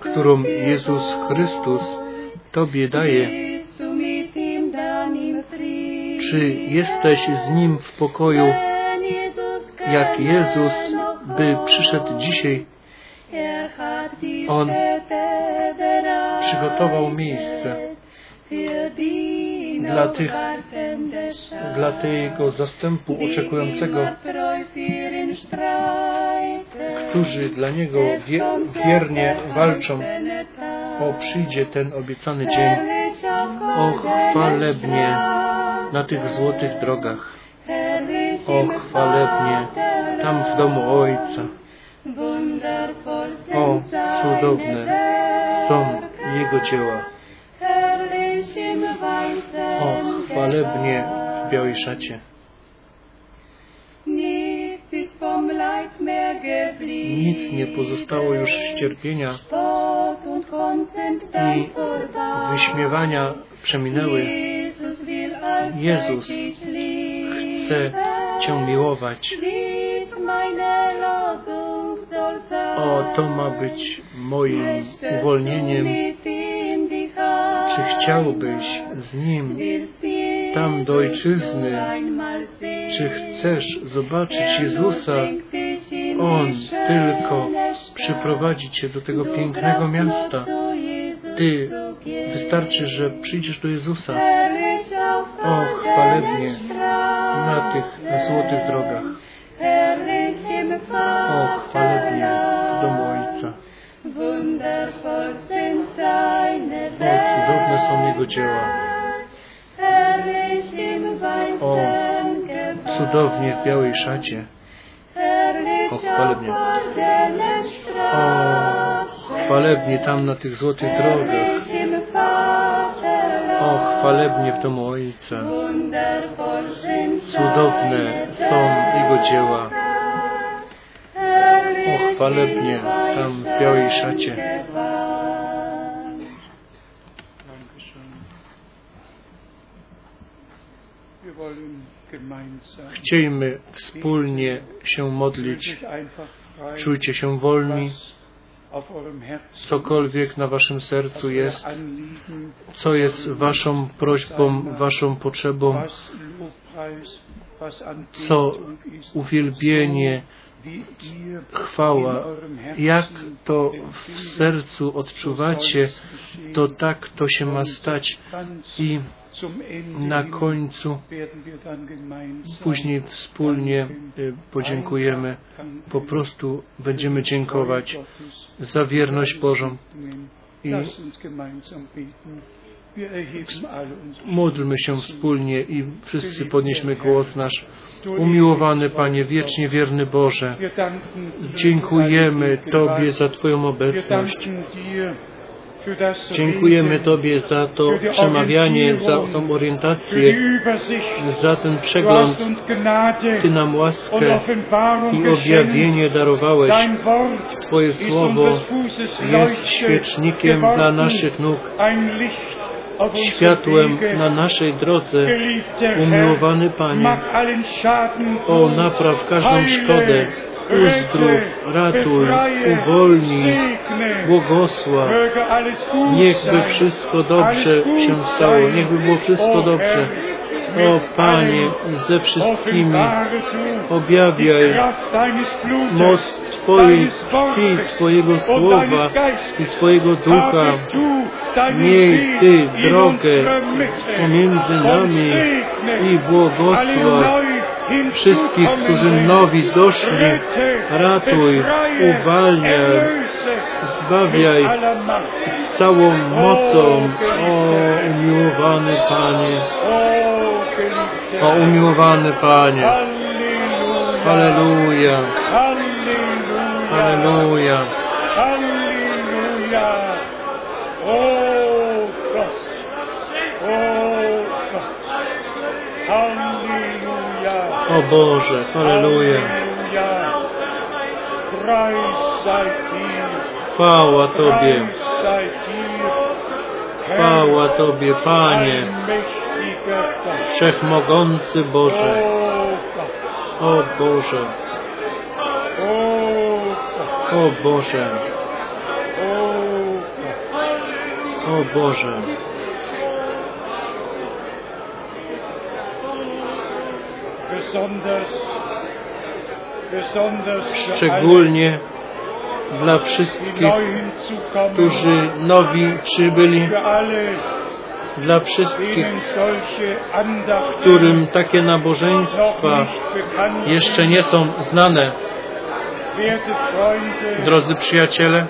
S3: którą Jezus Chrystus Tobie daje? Czy jesteś z Nim w pokoju, jak Jezus by przyszedł dzisiaj? On przygotował miejsce dla tych, dla tego zastępu oczekującego, którzy dla Niego wiernie walczą. O, przyjdzie ten obiecany dzień. O, chwalebnie na tych złotych drogach. O, chwalebnie tam w domu Ojca. O, cudowne są Jego dzieła. O, chwalebnie w białej szacie. Nic nie pozostało już z cierpienia i wyśmiewania przeminęły. Jezus chce Cię miłować. O, to ma być moim uwolnieniem. Czy chciałbyś z Nim tam do ojczyzny? Czy chcesz zobaczyć Jezusa? On tylko przyprowadzi Cię do tego pięknego miasta. Ty wystarczy, że przyjdziesz do Jezusa. O, chwalebnie na tych złotych drogach. O, chwalebnie w domu Ojca. O, cudowne są Jego dzieła. O, cudownie w białej szacie. O, chwalebnie. O, chwalebnie tam na tych złotych drogach. O, chwalebnie w domu Ojca. Cudowne są Jego dzieła. O, chwalebnie tam w białej szacie. Chciejmy wspólnie się modlić. Czujcie się wolni. Cokolwiek na waszym sercu jest, co jest waszą prośbą, waszą potrzebą, co uwielbienie, chwała, jak to w sercu odczuwacie, to tak to się ma stać. i na końcu później wspólnie podziękujemy. Po prostu będziemy dziękować za wierność Bożą. I
S1: Módlmy się wspólnie i wszyscy podnieśmy głos nasz. Umiłowany Panie, wiecznie wierny Boże, dziękujemy Tobie za Twoją obecność. Dziękujemy Tobie za to przemawianie, za tą orientację, za ten przegląd. Ty nam łaskę i objawienie darowałeś. Twoje słowo jest świecznikiem dla naszych nóg, światłem na naszej drodze. Umiłowany Panie, O, napraw każdą szkodę, uzdrów, ratuj, uwolnij, błogosław. Niechby wszystko dobrze się stało, niechby było wszystko dobrze. O Panie, ze wszystkimi objawiaj moc Twojej krwi, Twojego słowa i Twojego ducha. Miej Ty drogę pomiędzy nami i błogosław wszystkich, którzy nowi doszli. Ratuj, uwalniaj, zbawiaj całą mocą. O umiłowany Panie,
S2: O,
S1: o umiłowany Panie.
S2: Halleluja.
S1: Halleluja,
S2: Halleluja. Oh Gott. Halleluja.
S1: O Boże, Halleluja. Chwała Tobie, chwała Tobie, Panie. Wszechmogący Boże.
S2: Oh.
S1: O Boże,
S2: Oh
S1: o Boże,
S2: Oh
S1: o Boże. Szczególnie dla wszystkich, którzy nowi przybyli, dla wszystkich, którym takie nabożeństwa jeszcze nie są znane. Drodzy przyjaciele,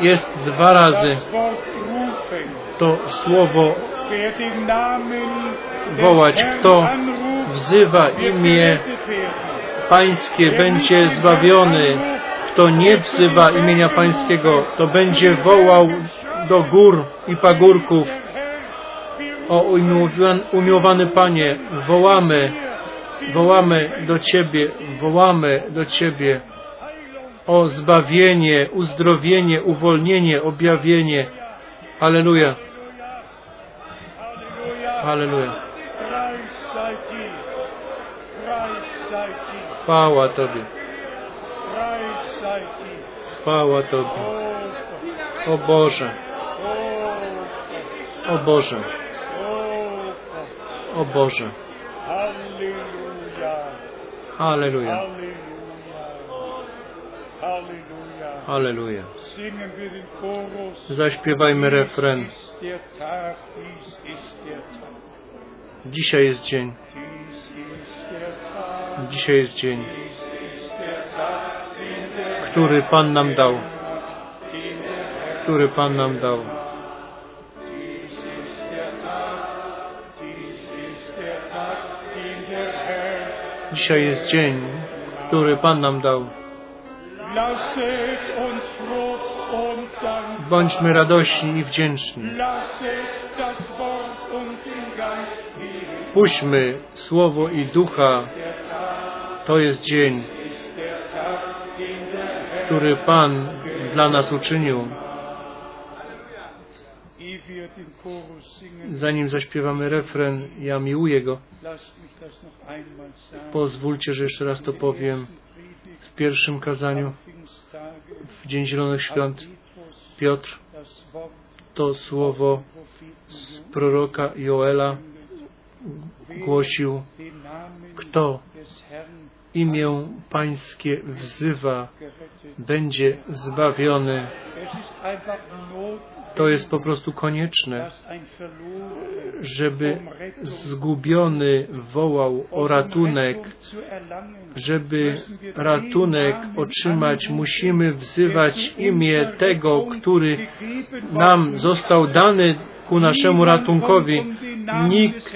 S1: jest dwa razy to słowo Wołać, kto wzywa imię. Pańskie, będzie zbawiony. Kto nie wzywa imienia Pańskiego, to będzie wołał do gór i pagórków. O umiłowan- umiłowany Panie, wołamy, wołamy do Ciebie, wołamy do Ciebie o zbawienie, uzdrowienie, uwolnienie, objawienie. Halleluja,
S2: Halleluja.
S1: Chwała Tobie, chwała Tobie. O Boże, o Boże, o Boże.
S2: Halleluja.
S1: Halleluja,
S2: Chorus.
S1: Zaśpiewajmy refren. Dzisiaj jest dzień, dzisiaj jest dzień, który Pan nam dał, który Pan nam dał. Dzisiaj jest dzień, który Pan nam dał. Bądźmy radośni i wdzięczni. Puśćmy Słowo i Ducha. To jest dzień, który Pan dla nas uczynił. Zanim zaśpiewamy refren, ja miłuję go. Pozwólcie, że jeszcze raz to powiem. W pierwszym kazaniu, w Dzień Zielonych Świąt, Piotr to słowo z proroka Joela głosił, kto imię Pańskie wzywa, będzie zbawiony. To jest po prostu konieczne, żeby zgubiony wołał o ratunek, żeby ratunek otrzymać, musimy wzywać imię tego, który nam został dany ku naszemu ratunkowi. Nikt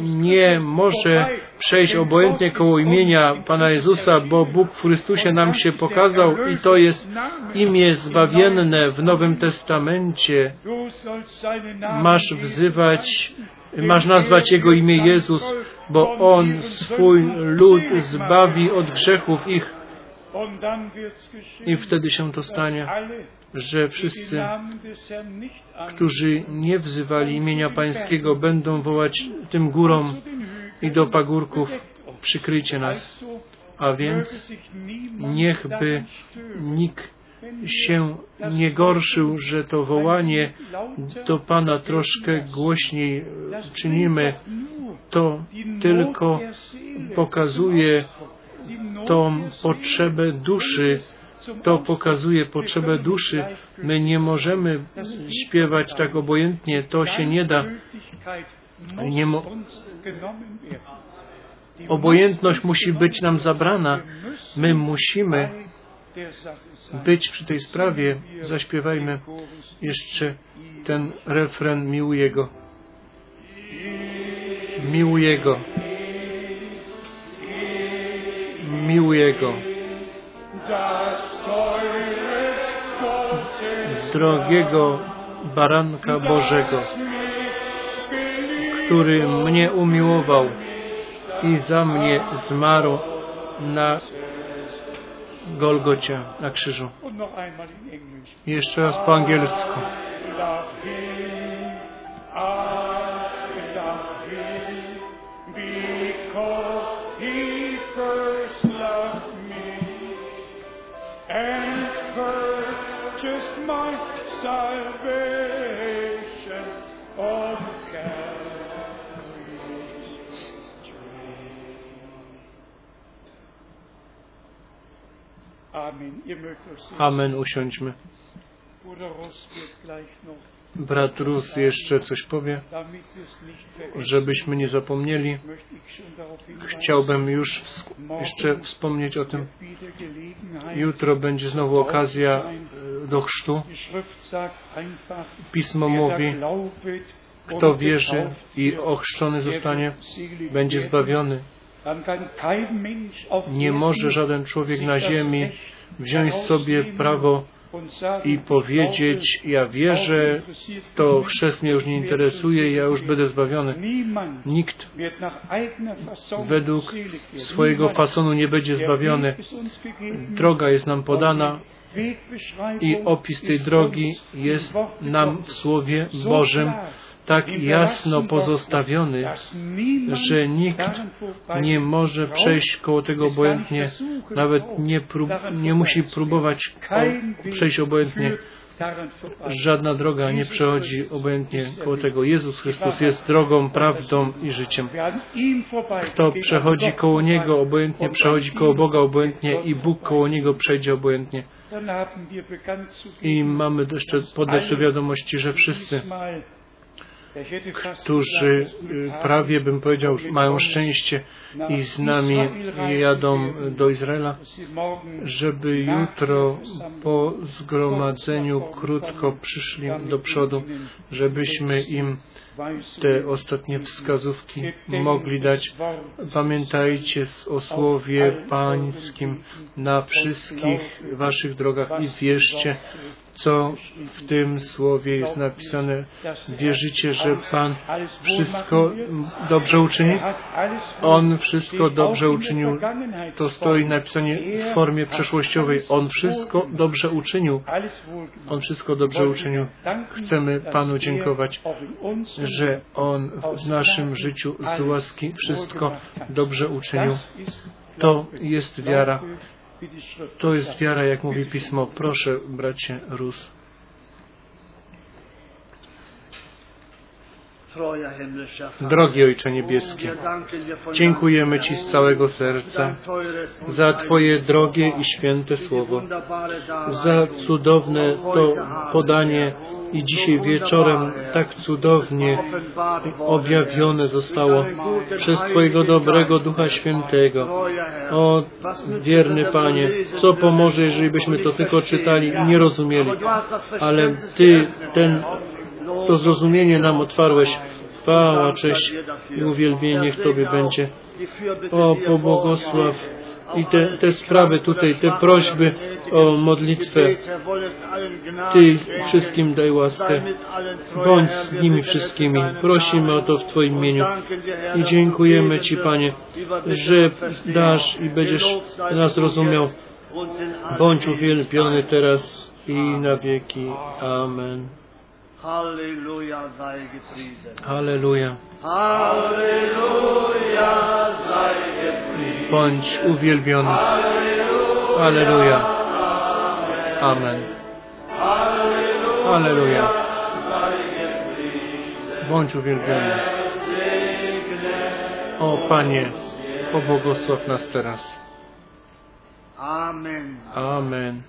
S1: nie może przejść obojętnie koło imienia Pana Jezusa, bo Bóg w Chrystusie nam się pokazał i to jest imię zbawienne w Nowym Testamencie. Masz wzywać, masz nazwać Jego imię Jezus, bo On swój lud zbawi od grzechów ich i wtedy się to stanie, że wszyscy, którzy nie wzywali imienia Pańskiego, będą wołać tym górom i do pagórków, przykryjcie nas. A więc niechby nikt się nie gorszył, że to wołanie do Pana troszkę głośniej czynimy. To tylko pokazuje tą potrzebę duszy, to pokazuje potrzebę duszy. My nie możemy śpiewać tak obojętnie, to się nie da. Nie mo- Obojętność musi być nam zabrana. My musimy być przy tej sprawie. Zaśpiewajmy jeszcze ten refren Miłuję Go. Miłuję Go. Miłuję Go. Drogiego Baranka Bożego, który mnie umiłował i za mnie zmarł na Golgocie, na krzyżu. Jeszcze raz po angielsku.
S2: Him, I Amen.
S1: Usiądźmy. Brat Rus jeszcze coś powie, żebyśmy nie zapomnieli. Chciałbym już jeszcze wspomnieć o tym. Jutro będzie znowu okazja e, do chrztu. Pismo mówi, kto wierzy i ochrzczony zostanie, będzie zbawiony. Nie może żaden człowiek na ziemi wziąć sobie prawo i powiedzieć, ja wierzę, to chrzest mnie już nie interesuje, ja już będę zbawiony. Nikt według swojego fasonu nie będzie zbawiony. Droga jest nam podana i opis tej drogi jest nam w Słowie Bożym tak jasno pozostawiony, że nikt nie może przejść koło tego obojętnie, nawet nie, prób, nie musi próbować przejść obojętnie. Żadna droga nie przechodzi obojętnie koło tego. Jezus Chrystus jest drogą, prawdą i życiem. Kto przechodzi koło Niego obojętnie, przechodzi koło Boga obojętnie i Bóg koło Niego przejdzie obojętnie. I mamy jeszcze podać do wiadomości, że wszyscy,
S2: diesmal, ja, ich hätte fast
S1: którzy y, prawie bym powiedział, mają szczęście i z nami jadą do Izraela, żeby jutro po zgromadzeniu krótko przyszli do przodu, żebyśmy im te ostatnie wskazówki mogli dać. Pamiętajcie o słowie pańskim na wszystkich waszych drogach i wierzcie, co w tym słowie jest napisane. Wierzycie, że Pan wszystko dobrze uczyni? On wszystko dobrze uczynił. To stoi napisane w formie przeszłościowej. On wszystko dobrze uczynił. On wszystko dobrze uczynił. Chcemy Panu dziękować, że On w naszym życiu z łaski wszystko dobrze uczynił. To jest wiara. To jest wiara, jak mówi Pismo. Proszę, bracie Rus. Drogi Ojcze Niebieski, dziękujemy Ci z całego serca za Twoje drogie i święte słowo, za cudowne to podanie
S2: i dzisiaj wieczorem tak cudownie objawione zostało przez Twojego dobrego Ducha Świętego. O, wierny Panie, co pomoże, jeżeli byśmy to tylko czytali i nie rozumieli, ale Ty ten, to zrozumienie nam otwarłeś. Chwała, cześć i uwielbienie Tobie będzie. O, pobłogosław i te, te sprawy tutaj, te prośby o modlitwę. Ty wszystkim daj łaskę. Bądź z nimi wszystkimi. Prosimy o to w Twoim imieniu. I dziękujemy Ci, Panie, że dasz i będziesz nas rozumiał. Bądź uwielbiony teraz i na wieki. Amen.
S4: Halleluja.
S2: Bądź uwielbiony. Halleluja. Amen. Halleluja. Bądź uwielbiony. O Panie, pobłogosław nas teraz.
S4: Amen.
S2: Amen.